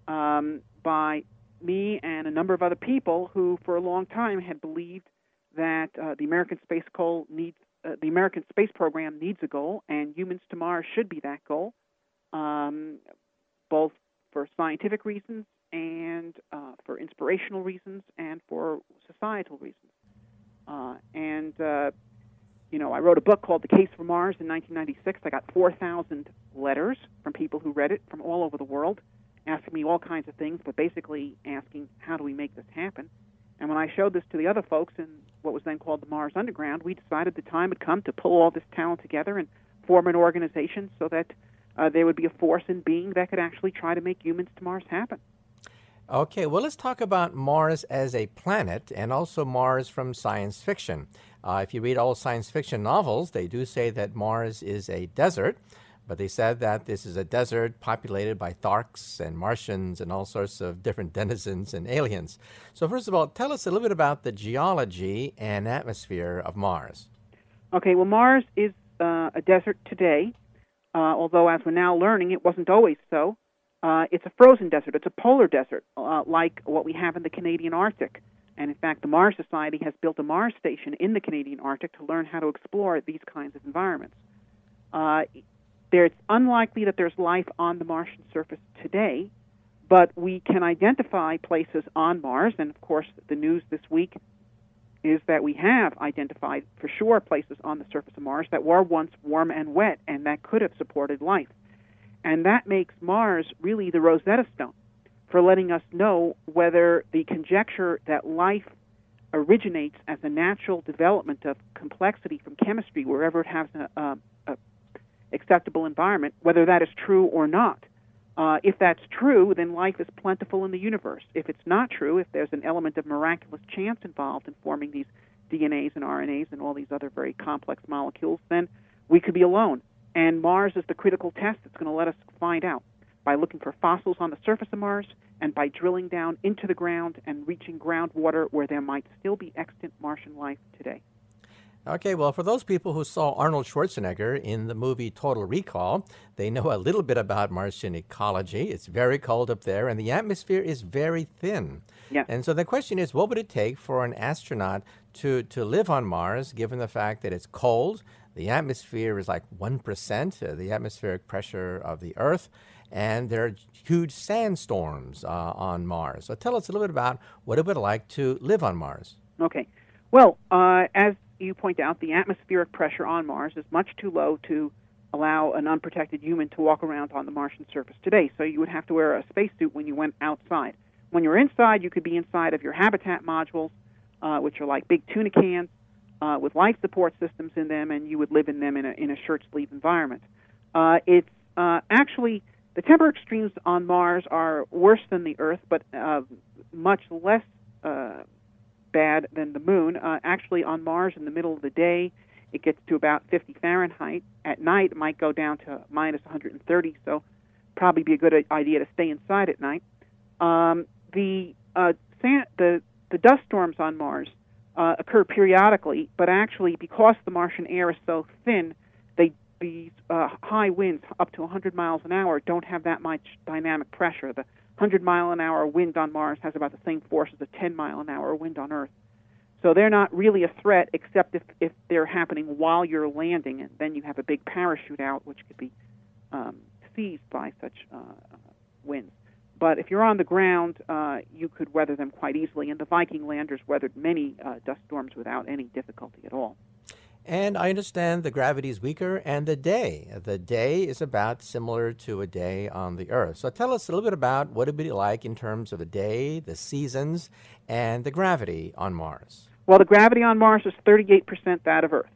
[SPEAKER 3] um, by me and a number of other people who, for a long time, had believed that uh, the American space goal needs uh, the American space program needs a goal, and humans to Mars should be that goal, um, both for scientific reasons and uh, for inspirational reasons and for societal reasons. Uh, and uh, you know, I wrote a book called The Case for Mars in 1996. I got 4,000 letters from people who read it from all over the world asking me all kinds of things, but basically asking, how do we make this happen? And when I showed this to the other folks in what was then called the Mars Underground, we decided the time had come to pull all this talent together and form an organization so that uh, there would be a force in being that could actually try to make humans to Mars happen.
[SPEAKER 1] Okay, well, let's talk about Mars as a planet and also Mars from science fiction. Uh, if you read all science fiction novels, they do say that Mars is a desert. But they said that this is a desert populated by Tharks and Martians and all sorts of different denizens and aliens. So, first of all, tell us a little bit about the geology and atmosphere of Mars.
[SPEAKER 3] Okay, well, Mars is uh, a desert today, uh, although, as we're now learning, it wasn't always so. Uh, it's a frozen desert, it's a polar desert, uh, like what we have in the Canadian Arctic. And in fact, the Mars Society has built a Mars station in the Canadian Arctic to learn how to explore these kinds of environments. Uh, there, it's unlikely that there's life on the Martian surface today, but we can identify places on Mars. And of course, the news this week is that we have identified for sure places on the surface of Mars that were once warm and wet and that could have supported life. And that makes Mars really the Rosetta Stone for letting us know whether the conjecture that life originates as a natural development of complexity from chemistry wherever it has an a, a acceptable environment, whether that is true or not. Uh, if that's true, then life is plentiful in the universe. If it's not true, if there's an element of miraculous chance involved in forming these DNAs and RNAs and all these other very complex molecules, then we could be alone. And Mars is the critical test that's going to let us find out by looking for fossils on the surface of Mars and by drilling down into the ground and reaching groundwater where there might still be extant Martian life today.
[SPEAKER 1] Okay, well, for those people who saw Arnold Schwarzenegger in the movie Total Recall, they know a little bit about Martian ecology. It's very cold up there, and the atmosphere is very thin.
[SPEAKER 3] Yeah.
[SPEAKER 1] And so the question is what would it take for an astronaut to, to live on Mars, given the fact that it's cold? The atmosphere is like 1%, uh, the atmospheric pressure of the Earth, and there are huge sandstorms uh, on Mars. So tell us a little bit about what it would like to live on Mars.
[SPEAKER 3] Okay. Well, uh, as you point out, the atmospheric pressure on Mars is much too low to allow an unprotected human to walk around on the Martian surface today. So you would have to wear a spacesuit when you went outside. When you're inside, you could be inside of your habitat modules, uh, which are like big tuna cans uh, with life support systems in them, and you would live in them in a, in a shirt sleeve environment. Uh, it's uh, actually the temperature extremes on Mars are worse than the Earth, but uh, much less uh, bad than the moon. Uh, actually, on Mars, in the middle of the day, it gets to about 50 Fahrenheit. At night, it might go down to minus 130, so probably be a good idea to stay inside at night. Um, the uh, sand, the the dust storms on Mars uh, occur periodically, but actually, because the Martian air is so thin, they these uh, high winds up to 100 miles an hour don't have that much dynamic pressure. The 100 mile an hour wind on Mars has about the same force as a 10 mile an hour wind on Earth. So they're not really a threat except if, if they're happening while you're landing, and then you have a big parachute out, which could be um, seized by such uh, winds. But if you're on the ground, uh, you could weather them quite easily, and the Viking landers weathered many uh, dust storms without any difficulty at all.
[SPEAKER 1] And I understand the gravity is weaker and the day. The day is about similar to a day on the Earth. So tell us a little bit about what it would be like in terms of a day, the seasons, and the gravity on Mars.
[SPEAKER 3] Well, the gravity on Mars is 38% that of Earth.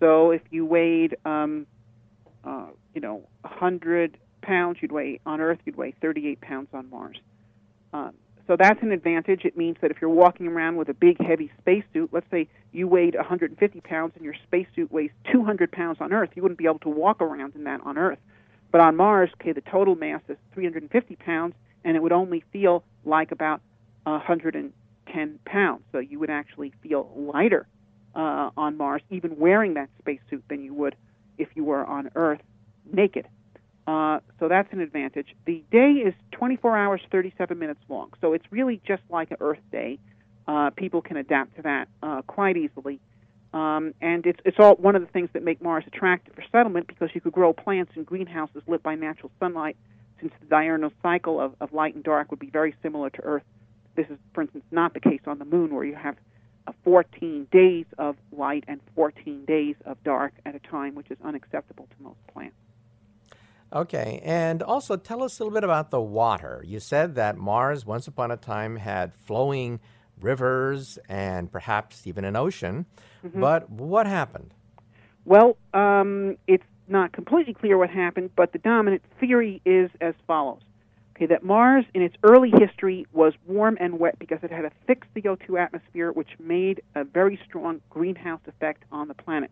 [SPEAKER 3] So if you weighed, um, uh, you know, 100 pounds, you'd weigh on Earth, you'd weigh 38 pounds on Mars. Um, so that's an advantage. It means that if you're walking around with a big, heavy spacesuit, let's say you weighed 150 pounds and your spacesuit weighs 200 pounds on Earth, you wouldn't be able to walk around in that on Earth. But on Mars, okay, the total mass is 350 pounds, and it would only feel like about 110 pounds. So you would actually feel lighter uh, on Mars, even wearing that spacesuit, than you would if you were on Earth naked. Uh, so that's an advantage. The day is 24 hours, 37 minutes long. So it's really just like an Earth day. Uh, people can adapt to that uh, quite easily. Um, and it's, it's all one of the things that make Mars attractive for settlement because you could grow plants in greenhouses lit by natural sunlight, since the diurnal cycle of, of light and dark would be very similar to Earth. This is, for instance, not the case on the moon, where you have uh, 14 days of light and 14 days of dark at a time, which is unacceptable to most plants.
[SPEAKER 1] Okay, and also tell us a little bit about the water. You said that Mars once upon a time had flowing rivers and perhaps even an ocean, mm-hmm. but what happened?
[SPEAKER 3] Well, um, it's not completely clear what happened, but the dominant theory is as follows. Okay, that Mars in its early history was warm and wet because it had a thick CO2 atmosphere which made a very strong greenhouse effect on the planet.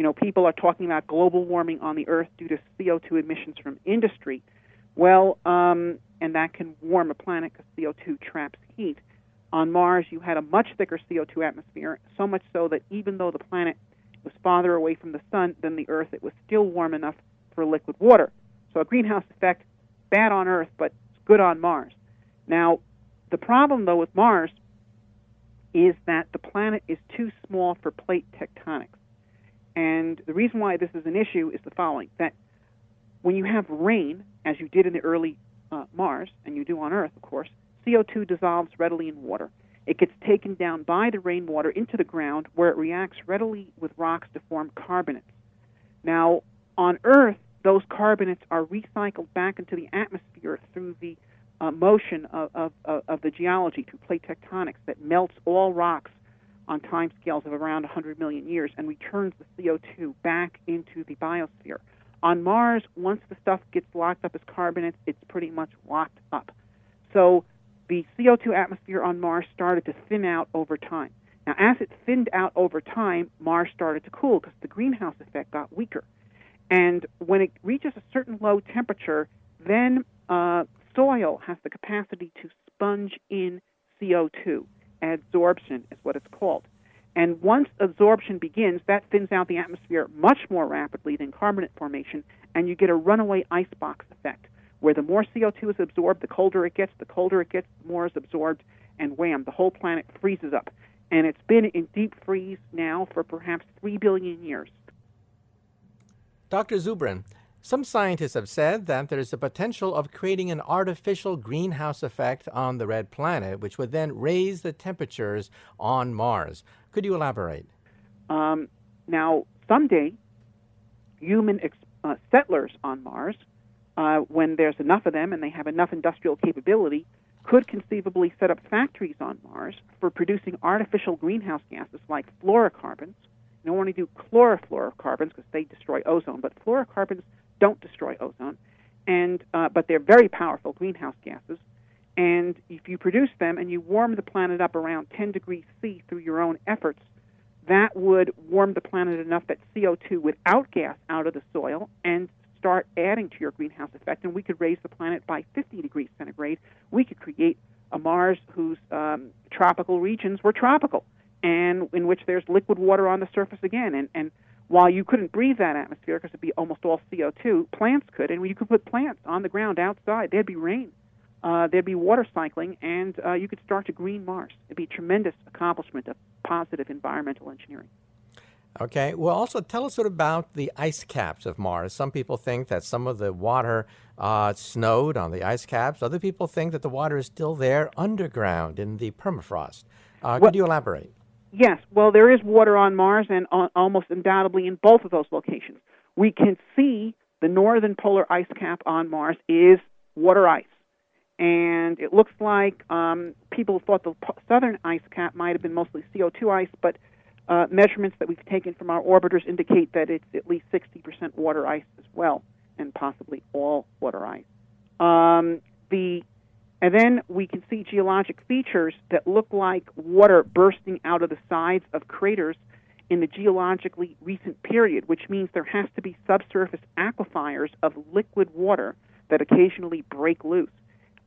[SPEAKER 3] You know, people are talking about global warming on the Earth due to CO2 emissions from industry. Well, um, and that can warm a planet because CO2 traps heat. On Mars, you had a much thicker CO2 atmosphere, so much so that even though the planet was farther away from the sun than the Earth, it was still warm enough for liquid water. So a greenhouse effect, bad on Earth, but good on Mars. Now, the problem, though, with Mars is that the planet is too small for plate tectonics. And the reason why this is an issue is the following that when you have rain, as you did in the early uh, Mars, and you do on Earth, of course, CO2 dissolves readily in water. It gets taken down by the rainwater into the ground where it reacts readily with rocks to form carbonates. Now, on Earth, those carbonates are recycled back into the atmosphere through the uh, motion of, of, of the geology through plate tectonics that melts all rocks on time scales of around 100 million years and returns the CO2 back into the biosphere. On Mars, once the stuff gets locked up as carbonates, it's pretty much locked up. So the CO2 atmosphere on Mars started to thin out over time. Now, as it thinned out over time, Mars started to cool because the greenhouse effect got weaker. And when it reaches a certain low temperature, then uh, soil has the capacity to sponge in CO2. Adsorption is what it's called. And once absorption begins, that thins out the atmosphere much more rapidly than carbonate formation, and you get a runaway icebox effect, where the more CO2 is absorbed, the colder it gets, the colder it gets, the more is absorbed, and wham, the whole planet freezes up. And it's been in deep freeze now for perhaps 3 billion years.
[SPEAKER 1] Dr. Zubrin, some scientists have said that there is a potential of creating an artificial greenhouse effect on the red planet, which would then raise the temperatures on Mars. Could you elaborate?
[SPEAKER 3] Um, now, someday, human ex- uh, settlers on Mars, uh, when there's enough of them and they have enough industrial capability, could conceivably set up factories on Mars for producing artificial greenhouse gases like fluorocarbons. You don't want to do chlorofluorocarbons because they destroy ozone, but fluorocarbons don't destroy ozone, and uh, but they're very powerful greenhouse gases. And if you produce them and you warm the planet up around 10 degrees C through your own efforts, that would warm the planet enough that CO2 would outgas out of the soil and start adding to your greenhouse effect. And we could raise the planet by 50 degrees centigrade. We could create a Mars whose um, tropical regions were tropical and in which there's liquid water on the surface again. And, and while you couldn't breathe that atmosphere because it'd be almost all CO2, plants could, and you could put plants on the ground outside. There'd be rain, uh, there'd be water cycling, and uh, you could start to green Mars. It'd be a tremendous accomplishment of positive environmental engineering.
[SPEAKER 1] Okay. Well, also tell us about the ice caps of Mars. Some people think that some of the water uh, snowed on the ice caps. Other people think that the water is still there underground in the permafrost. Uh, well, could you elaborate?
[SPEAKER 3] Yes, well, there is water on Mars, and uh, almost undoubtedly in both of those locations. We can see the northern polar ice cap on Mars is water ice. And it looks like um, people thought the southern ice cap might have been mostly CO2 ice, but uh, measurements that we've taken from our orbiters indicate that it's at least 60% water ice as well, and possibly all water ice. Um, the and then we can see geologic features that look like water bursting out of the sides of craters in the geologically recent period, which means there has to be subsurface aquifers of liquid water that occasionally break loose.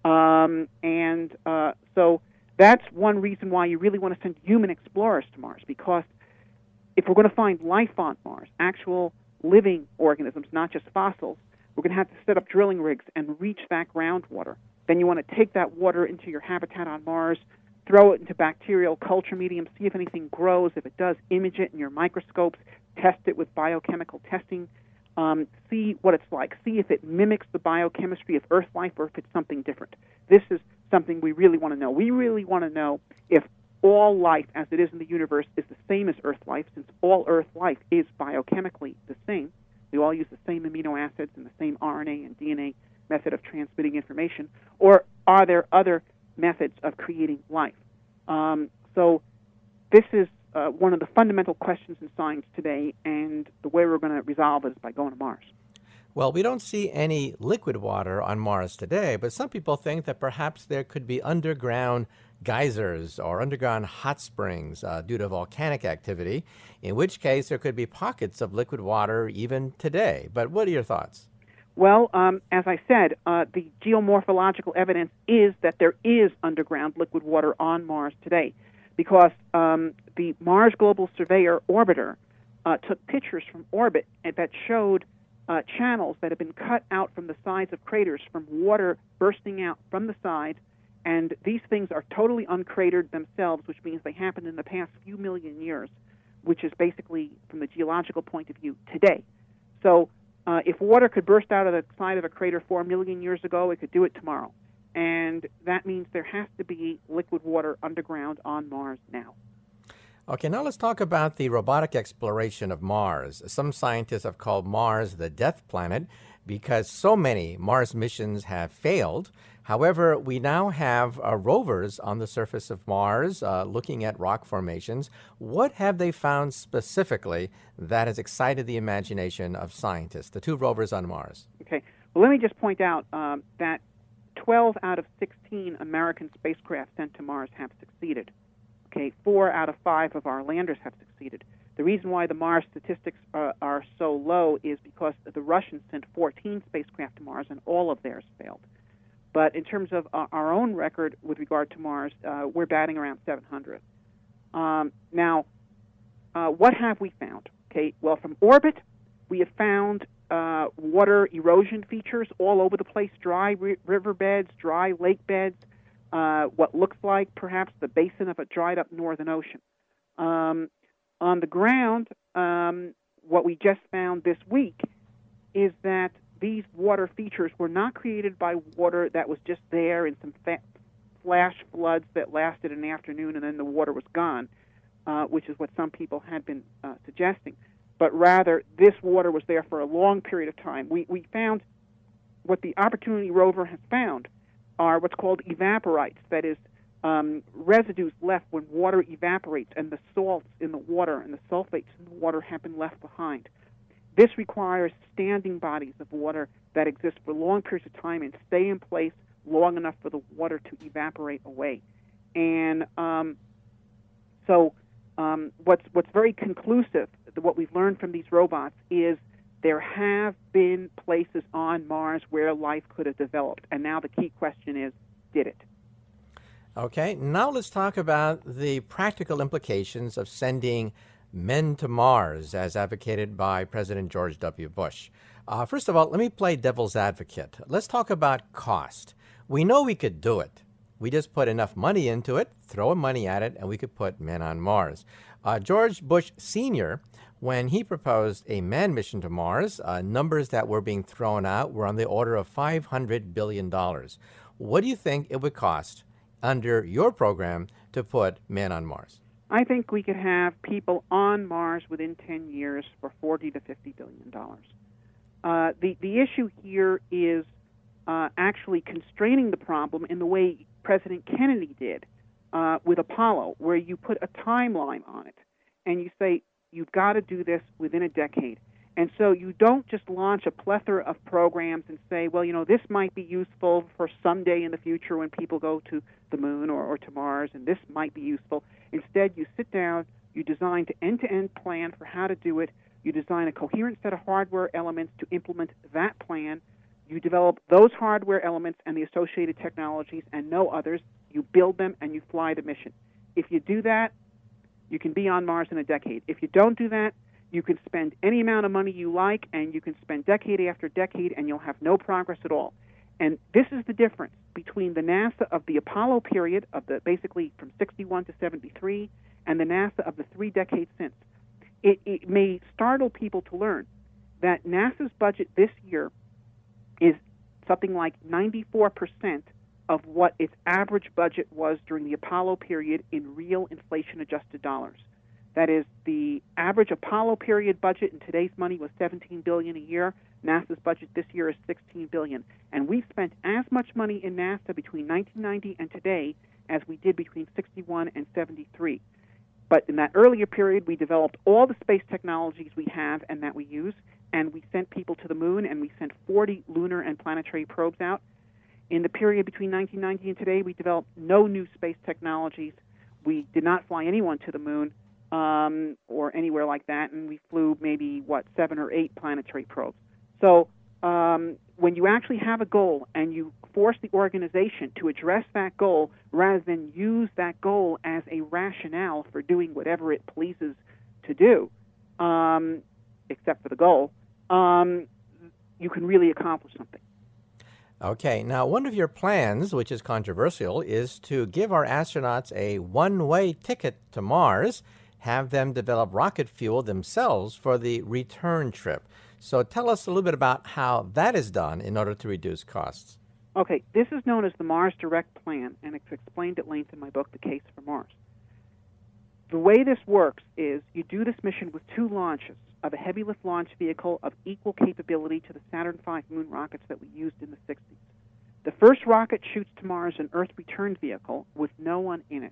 [SPEAKER 3] Um, and uh, so that's one reason why you really want to send human explorers to Mars, because if we're going to find life on Mars, actual living organisms, not just fossils, we're going to have to set up drilling rigs and reach that groundwater. Then you want to take that water into your habitat on Mars, throw it into bacterial culture medium, see if anything grows. If it does, image it in your microscopes, test it with biochemical testing, um, see what it's like, see if it mimics the biochemistry of Earth life or if it's something different. This is something we really want to know. We really want to know if all life as it is in the universe is the same as Earth life, since all Earth life is biochemically the same. We all use the same amino acids and the same RNA and DNA method of transmitting information, or are there other methods of creating life? Um, so, this is uh, one of the fundamental questions in science today, and the way we're going to resolve it is by going to Mars.
[SPEAKER 1] Well, we don't see any liquid water on Mars today, but some people think that perhaps there could be underground geysers or underground hot springs uh, due to volcanic activity, in which case there could be pockets of liquid water even today. But what are your thoughts?
[SPEAKER 3] Well, um, as I said, uh, the geomorphological evidence is that there is underground liquid water on Mars today because um, the Mars Global Surveyor orbiter uh, took pictures from orbit that showed uh, channels that have been cut out from the sides of craters from water bursting out from the sides. And these things are totally uncratered themselves, which means they happened in the past few million years, which is basically, from the geological point of view, today. So uh, if water could burst out of the side of a crater four million years ago, it could do it tomorrow. And that means there has to be liquid water underground on Mars now.
[SPEAKER 1] Okay, now let's talk about the robotic exploration of Mars. Some scientists have called Mars the death planet because so many Mars missions have failed. However, we now have uh, rovers on the surface of Mars uh, looking at rock formations. What have they found specifically that has excited the imagination of scientists, the two rovers on Mars?
[SPEAKER 3] Okay. Well, let me just point out um, that 12 out of 16 American spacecraft sent to Mars have succeeded. Okay, four out of five of our landers have succeeded. The reason why the Mars statistics are, are so low is because the Russians sent 14 spacecraft to Mars and all of theirs failed. But in terms of our own record with regard to Mars, uh, we're batting around 700. Um, now, uh, what have we found? Okay, well, from orbit, we have found uh, water erosion features all over the place dry ri- riverbeds, dry lake beds, uh, what looks like perhaps the basin of a dried up northern ocean. Um, on the ground, um, what we just found this week is that these water features were not created by water that was just there in some fa- flash floods that lasted an afternoon and then the water was gone, uh, which is what some people had been uh, suggesting. But rather, this water was there for a long period of time. We, we found what the Opportunity rover has found are what's called evaporites, that is, um, residues left when water evaporates and the salts in the water and the sulfates in the water have been left behind. This requires standing bodies of water that exist for long periods of time and stay in place long enough for the water to evaporate away. And um, so, um, what's what's very conclusive, what we've learned from these robots is there have been places on Mars where life could have developed, and now the key question is, did it?
[SPEAKER 1] Okay, now let's talk about the practical implications of sending men to Mars as advocated by President George W. Bush. Uh, first of all, let me play devil's advocate. Let's talk about cost. We know we could do it. We just put enough money into it, throw money at it, and we could put men on Mars. Uh, George Bush Sr., when he proposed a manned mission to Mars, uh, numbers that were being thrown out were on the order of $500 billion. What do you think it would cost under your program to put men on Mars?
[SPEAKER 3] I think we could have people on Mars within 10 years for 40 to 50 billion dollars. Uh, the the issue here is uh, actually constraining the problem in the way President Kennedy did uh, with Apollo, where you put a timeline on it and you say you've got to do this within a decade. And so you don't just launch a plethora of programs and say, well, you know, this might be useful for someday in the future when people go to the moon or, or to Mars, and this might be useful. Instead, you sit down, you design an end to end plan for how to do it, you design a coherent set of hardware elements to implement that plan, you develop those hardware elements and the associated technologies and no others, you build them, and you fly the mission. If you do that, you can be on Mars in a decade. If you don't do that, you can spend any amount of money you like, and you can spend decade after decade, and you'll have no progress at all. And this is the difference between the NASA of the Apollo period, of the basically from 61 to 73, and the NASA of the three decades since. It, it may startle people to learn that NASA's budget this year is something like 94% of what its average budget was during the Apollo period in real inflation adjusted dollars. That is, the average Apollo period budget in today's money was 17 billion a year. NASA's budget this year is 16 billion, and we've spent as much money in NASA between 1990 and today as we did between 61 and 73. But in that earlier period, we developed all the space technologies we have and that we use, and we sent people to the moon, and we sent 40 lunar and planetary probes out. In the period between 1990 and today, we developed no new space technologies. We did not fly anyone to the moon um, or anywhere like that, and we flew maybe what seven or eight planetary probes. So um, when you actually have a goal and you force the organization to address that goal rather than use that goal as a rationale for doing whatever it pleases to do, um, except for the goal, um, you can really accomplish something.
[SPEAKER 1] Okay, now one of your plans, which is controversial, is to give our astronauts a one way ticket to Mars have them develop rocket fuel themselves for the return trip. So tell us a little bit about how that is done in order to reduce costs.
[SPEAKER 3] Okay, this is known as the Mars Direct Plan, and it's explained at length in my book, The Case for Mars. The way this works is you do this mission with two launches. of a heavy lift launch vehicle of equal capability to the Saturn V moon rockets that we used in the 60s. The first rocket shoots to Mars an Earth return vehicle with no one in it.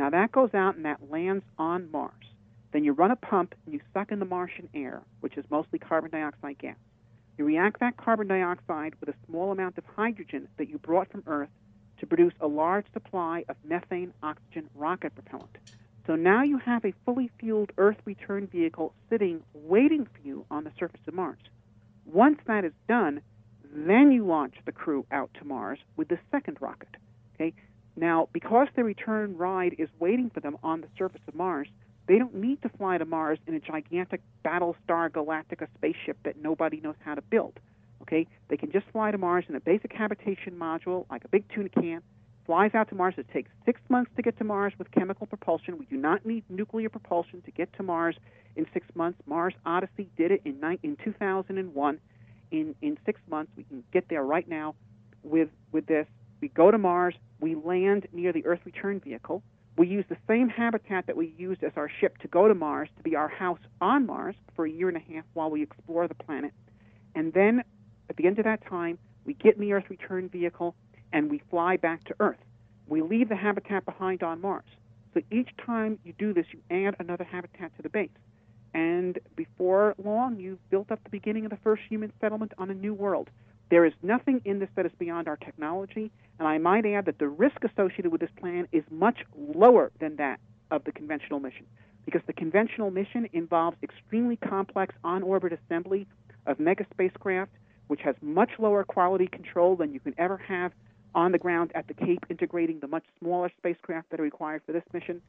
[SPEAKER 3] Now that goes out and that lands on Mars. Then you run a pump and you suck in the Martian air, which is mostly carbon dioxide gas. You react that carbon dioxide with a small amount of hydrogen that you brought from Earth to produce a large supply of methane oxygen rocket propellant. So now you have a fully fueled Earth return vehicle sitting waiting for you on the surface of Mars. Once that is done, then you launch the crew out to Mars with the second rocket. Okay? Now, because the return ride is waiting for them on the surface of Mars, they don't need to fly to Mars in a gigantic Battlestar Galactica spaceship that nobody knows how to build. Okay? They can just fly to Mars in a basic habitation module, like a big tuna can, flies out to Mars. It takes six months to get to Mars with chemical propulsion. We do not need nuclear propulsion to get to Mars in six months. Mars Odyssey did it in, in 2001. In, in six months, we can get there right now with, with this. We go to Mars. We land near the Earth return vehicle. We use the same habitat that we used as our ship to go to Mars to be our house on Mars for a year and a half while we explore the planet. And then at the end of that time, we get in the Earth return vehicle and we fly back to Earth. We leave the habitat behind on Mars. So each time you do this, you add another habitat to the base. And before long, you've built up the beginning of the first human settlement on a new world. There is nothing in this that is beyond our technology, and I might add that the risk associated with this plan is much lower than that of the conventional mission, because the conventional mission involves extremely complex on orbit assembly of mega spacecraft, which has much lower quality control than you can ever have on the ground at the Cape, integrating the much smaller spacecraft that are required for this mission.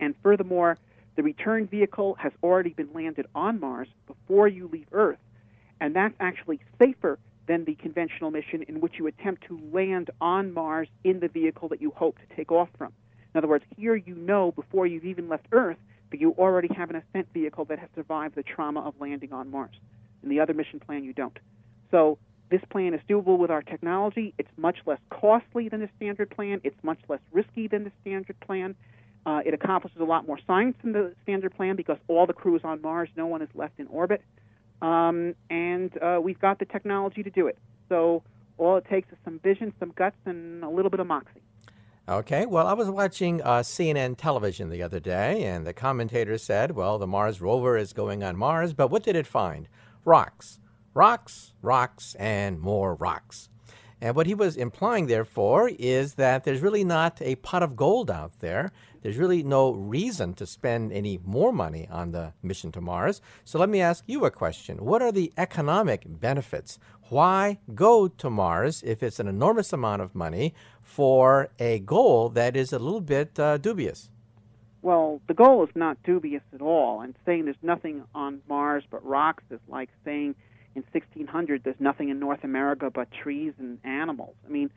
[SPEAKER 3] And furthermore, the return vehicle has already been landed on Mars before you leave Earth, and that's actually safer than the conventional mission in which you attempt to land on Mars in the vehicle that you hope to take off from. In other words, here you know before you've even left Earth that you already have an ascent vehicle that has survived the trauma of landing on Mars. In the other mission plan, you don't. So this plan is doable with our technology. It's much less costly than the standard plan. It's much less risky than the standard plan. Uh, it accomplishes a lot more science than the standard plan because all the crew is on Mars. No one is left in orbit. Um, and uh, we've got the technology to do it. So all it takes is some vision, some guts, and a little bit of moxie.
[SPEAKER 1] Okay, well, I was watching uh, CNN television the other day, and the commentator said, well, the Mars rover is going on Mars, but what did it find? Rocks. Rocks, rocks, and more rocks. And what he was implying, therefore, is that there's really not a pot of gold out there. There's really no reason to spend any more money on the mission to Mars. So let me ask you a question What are the economic benefits? Why go to Mars if it's an enormous amount of money for a goal that is a little bit uh, dubious?
[SPEAKER 3] Well, the goal is not dubious at all. And saying there's nothing on Mars but rocks is like saying in 1600 there's nothing in North America but trees and animals. I mean,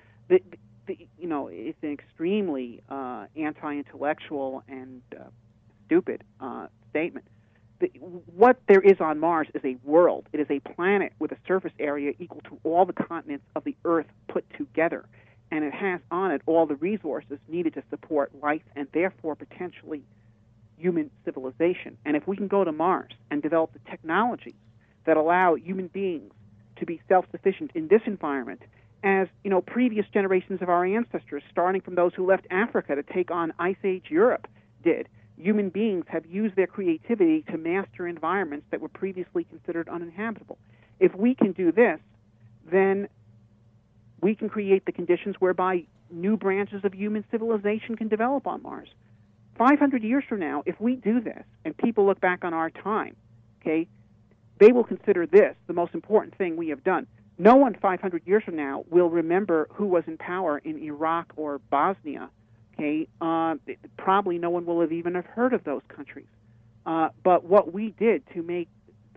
[SPEAKER 3] you know, it's an extremely uh, anti-intellectual and uh, stupid uh, statement. The, what there is on Mars is a world. It is a planet with a surface area equal to all the continents of the Earth put together. And it has on it all the resources needed to support life and therefore potentially human civilization. And if we can go to Mars and develop the technology that allow human beings to be self-sufficient in this environment as you know previous generations of our ancestors starting from those who left Africa to take on ice age Europe did. Human beings have used their creativity to master environments that were previously considered uninhabitable. If we can do this then we can create the conditions whereby new branches of human civilization can develop on Mars. 500 years from now if we do this and people look back on our time okay they will consider this the most important thing we have done. No one 500 years from now will remember who was in power in Iraq or Bosnia. Okay, uh, probably no one will have even have heard of those countries. Uh, but what we did to make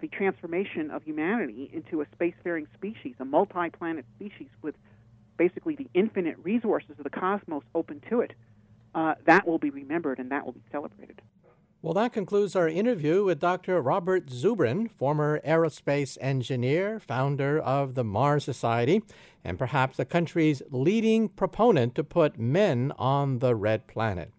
[SPEAKER 3] the transformation of humanity into a spacefaring species, a multi-planet species with basically the infinite resources of the cosmos open to it, uh, that will be remembered and that will be celebrated.
[SPEAKER 1] Well, that concludes our interview with Dr. Robert Zubrin, former aerospace engineer, founder of the Mars Society, and perhaps the country's leading proponent to put men on the red planet.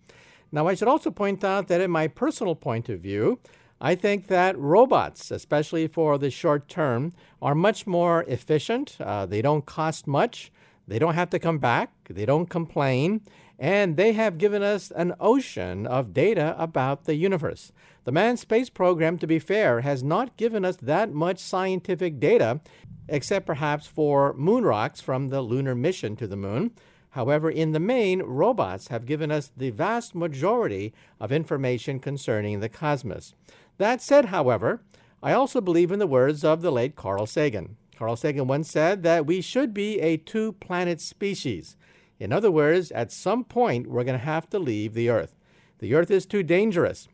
[SPEAKER 1] Now, I should also point out that, in my personal point of view, I think that robots, especially for the short term, are much more efficient. Uh, they don't cost much. They don't have to come back. They don't complain. And they have given us an ocean of data about the universe. The manned space program, to be fair, has not given us that much scientific data, except perhaps for moon rocks from the lunar mission to the moon. However, in the main, robots have given us the vast majority of information concerning the cosmos. That said, however, I also believe in the words of the late Carl Sagan. Carl Sagan once said that we should be a two planet species. In other words, at some point, we're going to have to leave the Earth. The Earth is too dangerous.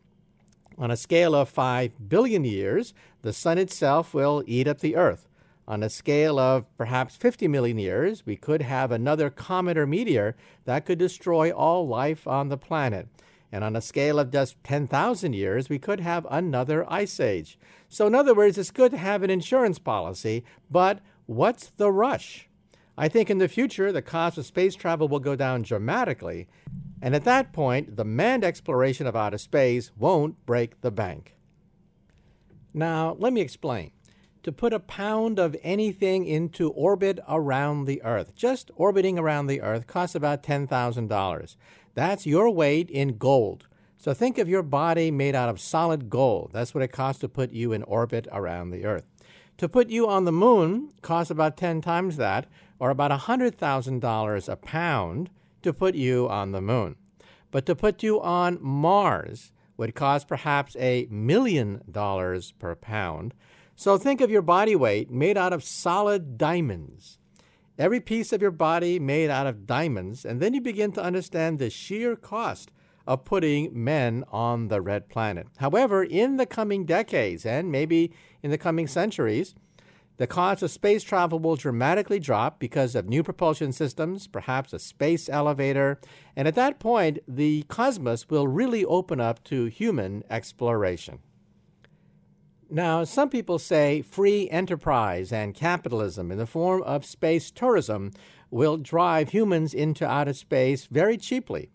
[SPEAKER 1] On a scale of 5 billion years, the Sun itself will eat up the Earth. On a scale of perhaps 50 million years, we could have another comet or meteor that could destroy all life on the planet. And on a scale of just 10,000 years, we could have another ice age. So, in other words, it's good to have an insurance policy, but what's the rush? I think in the future, the cost of space travel will go down dramatically, and at that point, the manned exploration of outer space won't break the bank. Now, let me explain. To put a pound of anything into orbit around the Earth, just orbiting around the Earth, costs about $10,000. That's your weight in gold. So think of your body made out of solid gold. That's what it costs to put you in orbit around the Earth. To put you on the moon costs about 10 times that, or about $100,000 a pound to put you on the moon. But to put you on Mars would cost perhaps a million dollars per pound. So think of your body weight made out of solid diamonds. Every piece of your body made out of diamonds, and then you begin to understand the sheer cost of putting men on the red planet. However, in the coming decades and maybe in the coming centuries, the cost of space travel will dramatically drop because of new propulsion systems, perhaps a space elevator, and at that point, the cosmos will really open up to human exploration. Now, some people say free enterprise and capitalism in the form of space tourism will drive humans into outer space very cheaply.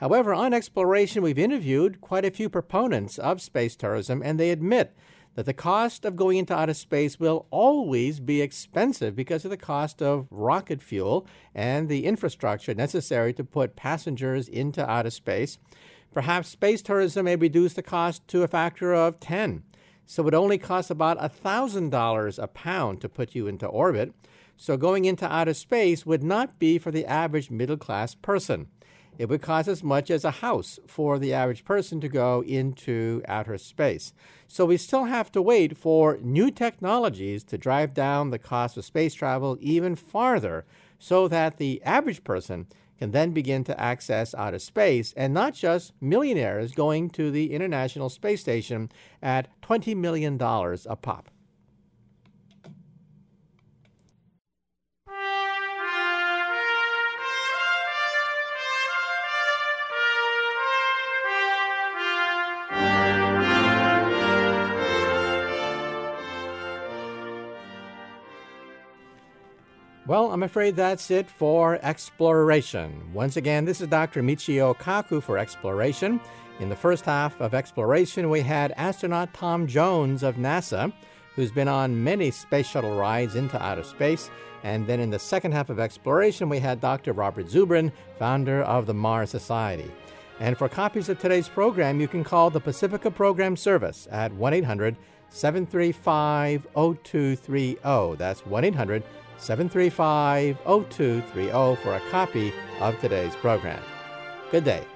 [SPEAKER 1] However, on exploration, we've interviewed quite a few proponents of space tourism, and they admit that the cost of going into outer space will always be expensive because of the cost of rocket fuel and the infrastructure necessary to put passengers into outer space. Perhaps space tourism may reduce the cost to a factor of 10. So it would only costs about $1,000 a pound to put you into orbit. So going into outer space would not be for the average middle class person it would cost as much as a house for the average person to go into outer space. So we still have to wait for new technologies to drive down the cost of space travel even farther so that the average person can then begin to access outer space and not just millionaires going to the International Space Station at $20 million a pop. Well, I'm afraid that's it for Exploration. Once again, this is Dr. Michio Kaku for Exploration. In the first half of Exploration, we had astronaut Tom Jones of NASA, who's been on many space shuttle rides into outer space. And then in the second half of Exploration, we had Dr. Robert Zubrin, founder of the Mars Society. And for copies of today's program, you can call the Pacifica Program Service at 1 800 735 0230. That's 1 800 735 0230 for a copy of today's program. Good day.